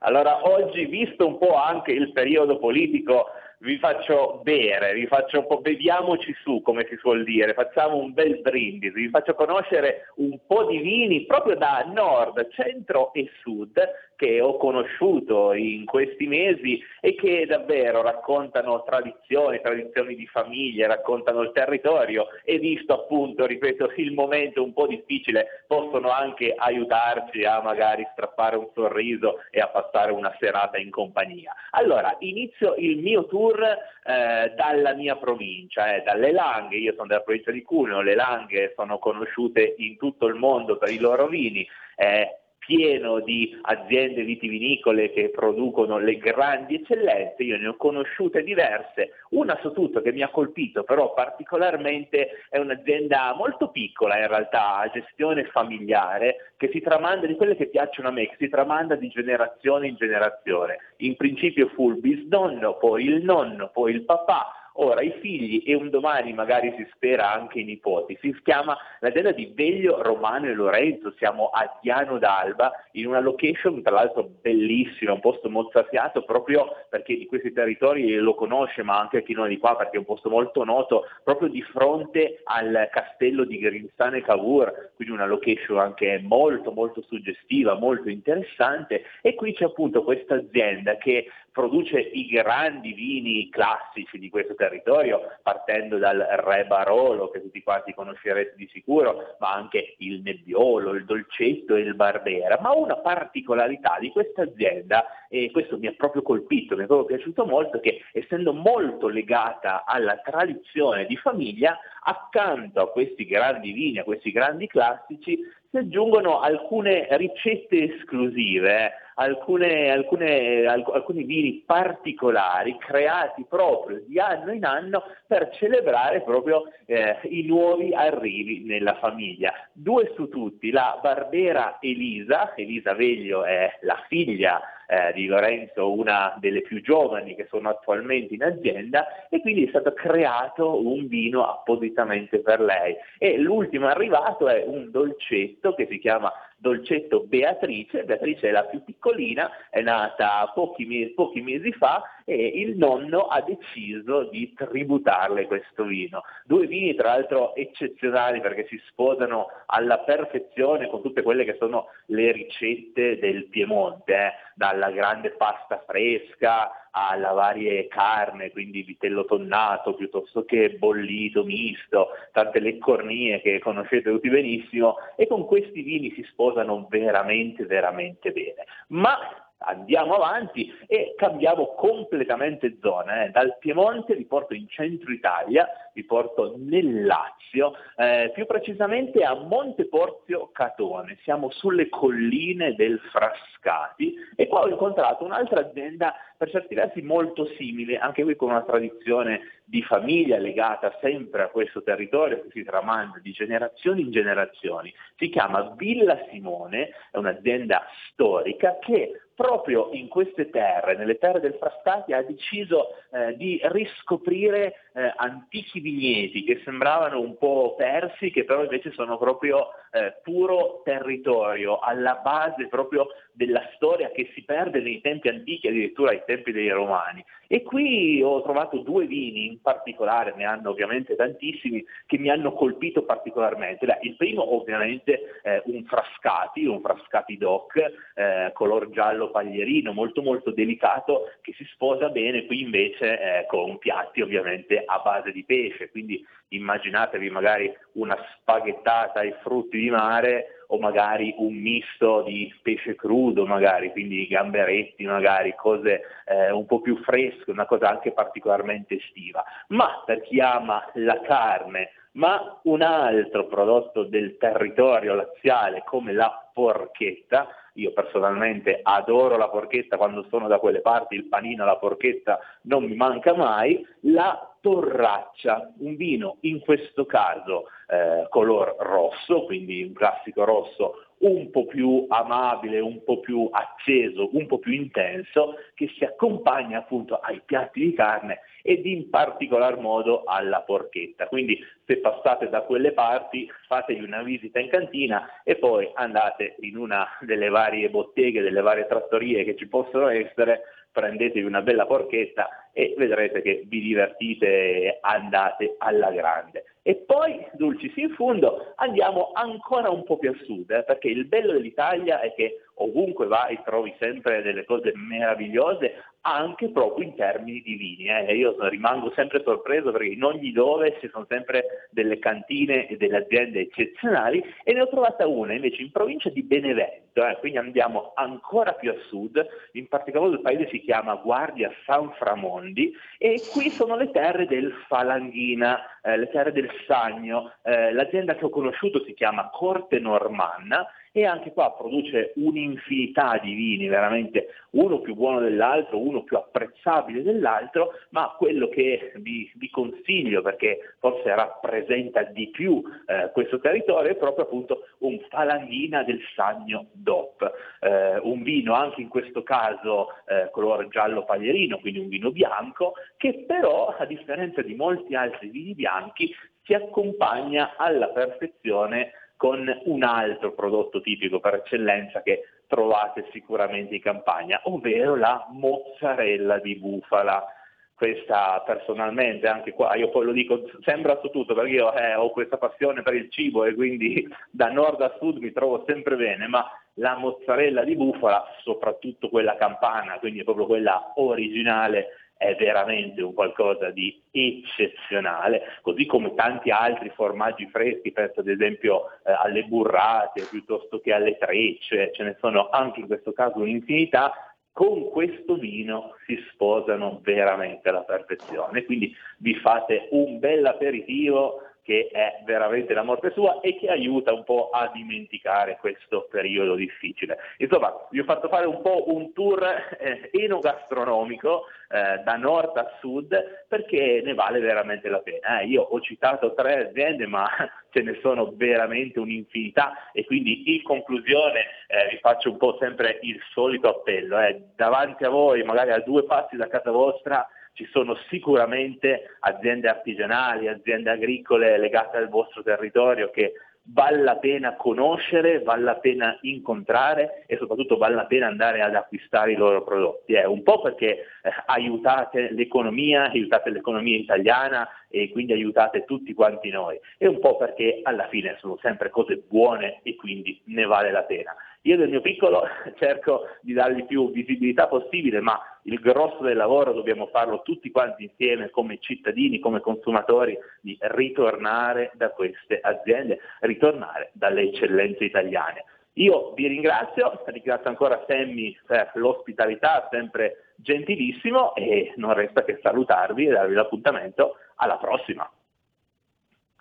Allora, oggi, visto un po' anche il periodo politico, vi faccio bere, vi faccio un po', beviamoci su, come si suol dire, facciamo un bel brindisi, vi faccio conoscere un po' di vini proprio da nord, centro e sud che ho conosciuto in questi mesi e che davvero raccontano tradizioni, tradizioni di famiglia, raccontano il territorio e visto appunto, ripeto, il momento un po' difficile, possono anche aiutarci a magari strappare un sorriso e a passare una serata in compagnia. Allora, inizio il mio tour eh, dalla mia provincia, eh, dalle Langhe, io sono della provincia di Cuneo, le Langhe sono conosciute in tutto il mondo per i loro vini. Eh, pieno di aziende vitivinicole che producono le grandi eccellenze, io ne ho conosciute diverse, una su tutto che mi ha colpito però particolarmente è un'azienda molto piccola in realtà, a gestione familiare, che si tramanda di quelle che piacciono a me, che si tramanda di generazione in generazione, in principio fu il bisnonno, poi il nonno, poi il papà, ora i figli e un domani magari si spera anche i nipoti. Si chiama l'azienda di Veglio Romano e Lorenzo, siamo a Diano d'Alba in una location tra l'altro bellissima, un posto mozzafiato proprio perché di questi territori lo conosce ma anche chi non è di qua perché è un posto molto noto, proprio di fronte al castello di Grinzane Cavour, quindi una location anche molto molto suggestiva, molto interessante e qui c'è appunto questa azienda che produce i grandi vini classici di questo territorio, partendo dal Re Barolo, che tutti quanti conoscerete di sicuro, ma anche il Nebbiolo, il Dolcetto e il Barbera. Ma una particolarità di questa azienda, e questo mi ha proprio colpito, mi è proprio piaciuto molto, che essendo molto legata alla tradizione di famiglia, accanto a questi grandi vini, a questi grandi classici, si aggiungono alcune ricette esclusive, alcune, alcune, alc- alcuni vini particolari creati proprio di anno in anno per celebrare proprio eh, i nuovi arrivi nella famiglia. Due su tutti, la Barbera Elisa, Elisa Veglio è la figlia eh, di Lorenzo, una delle più giovani che sono attualmente in azienda e quindi è stato creato un vino appositamente per lei. E l'ultimo arrivato è un dolcetto che si chiama dolcetto Beatrice, Beatrice è la più piccolina, è nata pochi pochi mesi fa e il nonno ha deciso di tributarle questo vino. Due vini tra l'altro eccezionali perché si sposano alla perfezione con tutte quelle che sono le ricette del Piemonte, eh? dalla grande pasta fresca alla varie carne, quindi vitello tonnato piuttosto che bollito, misto, tante le cornie che conoscete tutti benissimo e con questi vini si sposano veramente, veramente bene. Ma andiamo avanti e cambiamo completamente zona. Eh. Dal Piemonte vi porto in centro Italia, vi porto nel Lazio, eh, più precisamente a Monteporzio Catone. Siamo sulle colline del Frascati e qua ho incontrato un'altra azienda per certi versi molto simile, anche qui con una tradizione di famiglia legata sempre a questo territorio che si tramanda di generazioni in generazioni. Si chiama Villa Simone, è un'azienda storica che proprio in queste terre, nelle terre del Frastati, ha deciso eh, di riscoprire eh, antichi vigneti che sembravano un po' persi, che però invece sono proprio eh, puro territorio, alla base proprio della storia che si perde nei tempi antichi, addirittura ai tempi dei Romani. E qui ho trovato due vini in particolare, ne hanno ovviamente tantissimi, che mi hanno colpito particolarmente. Il primo ovviamente è un Frascati, un Frascati DOC, eh, color giallo paglierino, molto molto delicato, che si sposa bene qui invece eh, con piatti ovviamente a base di pesce, quindi immaginatevi magari una spaghettata ai frutti di mare o magari un misto di pesce crudo, magari, quindi gamberetti, magari cose eh, un po' più fresche, una cosa anche particolarmente estiva. Ma per chi ama la carne, ma un altro prodotto del territorio laziale come la porchetta, io personalmente adoro la porchetta quando sono da quelle parti, il panino alla porchetta non mi manca mai, la torraccia, un vino in questo caso eh, color rosso, quindi un classico rosso un po' più amabile, un po' più acceso, un po' più intenso, che si accompagna appunto ai piatti di carne ed in particolar modo alla porchetta. Quindi se passate da quelle parti fatevi una visita in cantina e poi andate in una delle varie botteghe, delle varie trattorie che ci possono essere, prendetevi una bella porchetta e vedrete che vi divertite e andate alla grande. E poi, dulcis in fundo, andiamo ancora un po' più a sud, eh, perché il bello dell'Italia è che ovunque vai trovi sempre delle cose meravigliose, anche proprio in termini di vini. Eh. Io rimango sempre sorpreso perché in ogni dove ci sono sempre delle cantine e delle aziende eccezionali e ne ho trovata una invece in provincia di Benevento, eh. quindi andiamo ancora più a sud, in particolare il paese si chiama Guardia San Framondi e qui sono le terre del Falanghina, eh, le terre del Sagno, eh, l'azienda che ho conosciuto si chiama Corte Normanna e anche qua produce un'infinità di vini, veramente. Uno più buono dell'altro, uno più apprezzabile dell'altro, ma quello che vi, vi consiglio perché forse rappresenta di più eh, questo territorio è proprio appunto un falanghina del Sagno DOP, eh, un vino anche in questo caso eh, colore giallo paglierino, quindi un vino bianco, che però a differenza di molti altri vini bianchi si accompagna alla perfezione con un altro prodotto tipico per eccellenza che trovate sicuramente in campagna, ovvero la mozzarella di bufala. Questa personalmente, anche qua, io poi lo dico, sembra su tutto perché io eh, ho questa passione per il cibo e quindi da nord a sud mi trovo sempre bene, ma la mozzarella di bufala, soprattutto quella campana, quindi proprio quella originale, è veramente un qualcosa di eccezionale, così come tanti altri formaggi freschi, penso ad esempio eh, alle burrate piuttosto che alle trecce, ce ne sono anche in questo caso un'infinità, con questo vino si sposano veramente alla perfezione, quindi vi fate un bel aperitivo che è veramente la morte sua e che aiuta un po' a dimenticare questo periodo difficile. Insomma, vi ho fatto fare un po' un tour eh, enogastronomico eh, da nord a sud perché ne vale veramente la pena. Eh. Io ho citato tre aziende ma ce ne sono veramente un'infinità e quindi in conclusione eh, vi faccio un po' sempre il solito appello. Eh. Davanti a voi, magari a due passi da casa vostra, ci sono sicuramente aziende artigianali, aziende agricole legate al vostro territorio che vale la pena conoscere, vale la pena incontrare e soprattutto vale la pena andare ad acquistare i loro prodotti. Eh, un po' perché eh, aiutate l'economia, aiutate l'economia italiana e quindi aiutate tutti quanti noi e un po' perché alla fine sono sempre cose buone e quindi ne vale la pena. Io del mio piccolo cerco di dargli più visibilità possibile, ma il grosso del lavoro dobbiamo farlo tutti quanti insieme come cittadini, come consumatori, di ritornare da queste aziende, ritornare dalle eccellenze italiane. Io vi ringrazio, ringrazio ancora Sammy per l'ospitalità, sempre gentilissimo e non resta che salutarvi e darvi l'appuntamento alla prossima.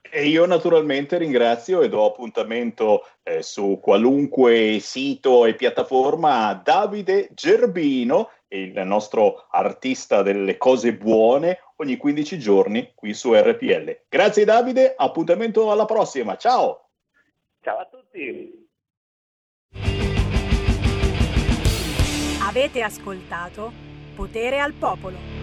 E io naturalmente ringrazio e do appuntamento eh, su qualunque sito e piattaforma a Davide Gerbino, il nostro artista delle cose buone, ogni 15 giorni qui su RPL. Grazie Davide, appuntamento alla prossima, ciao! Ciao a tutti! Avete ascoltato Potere al Popolo.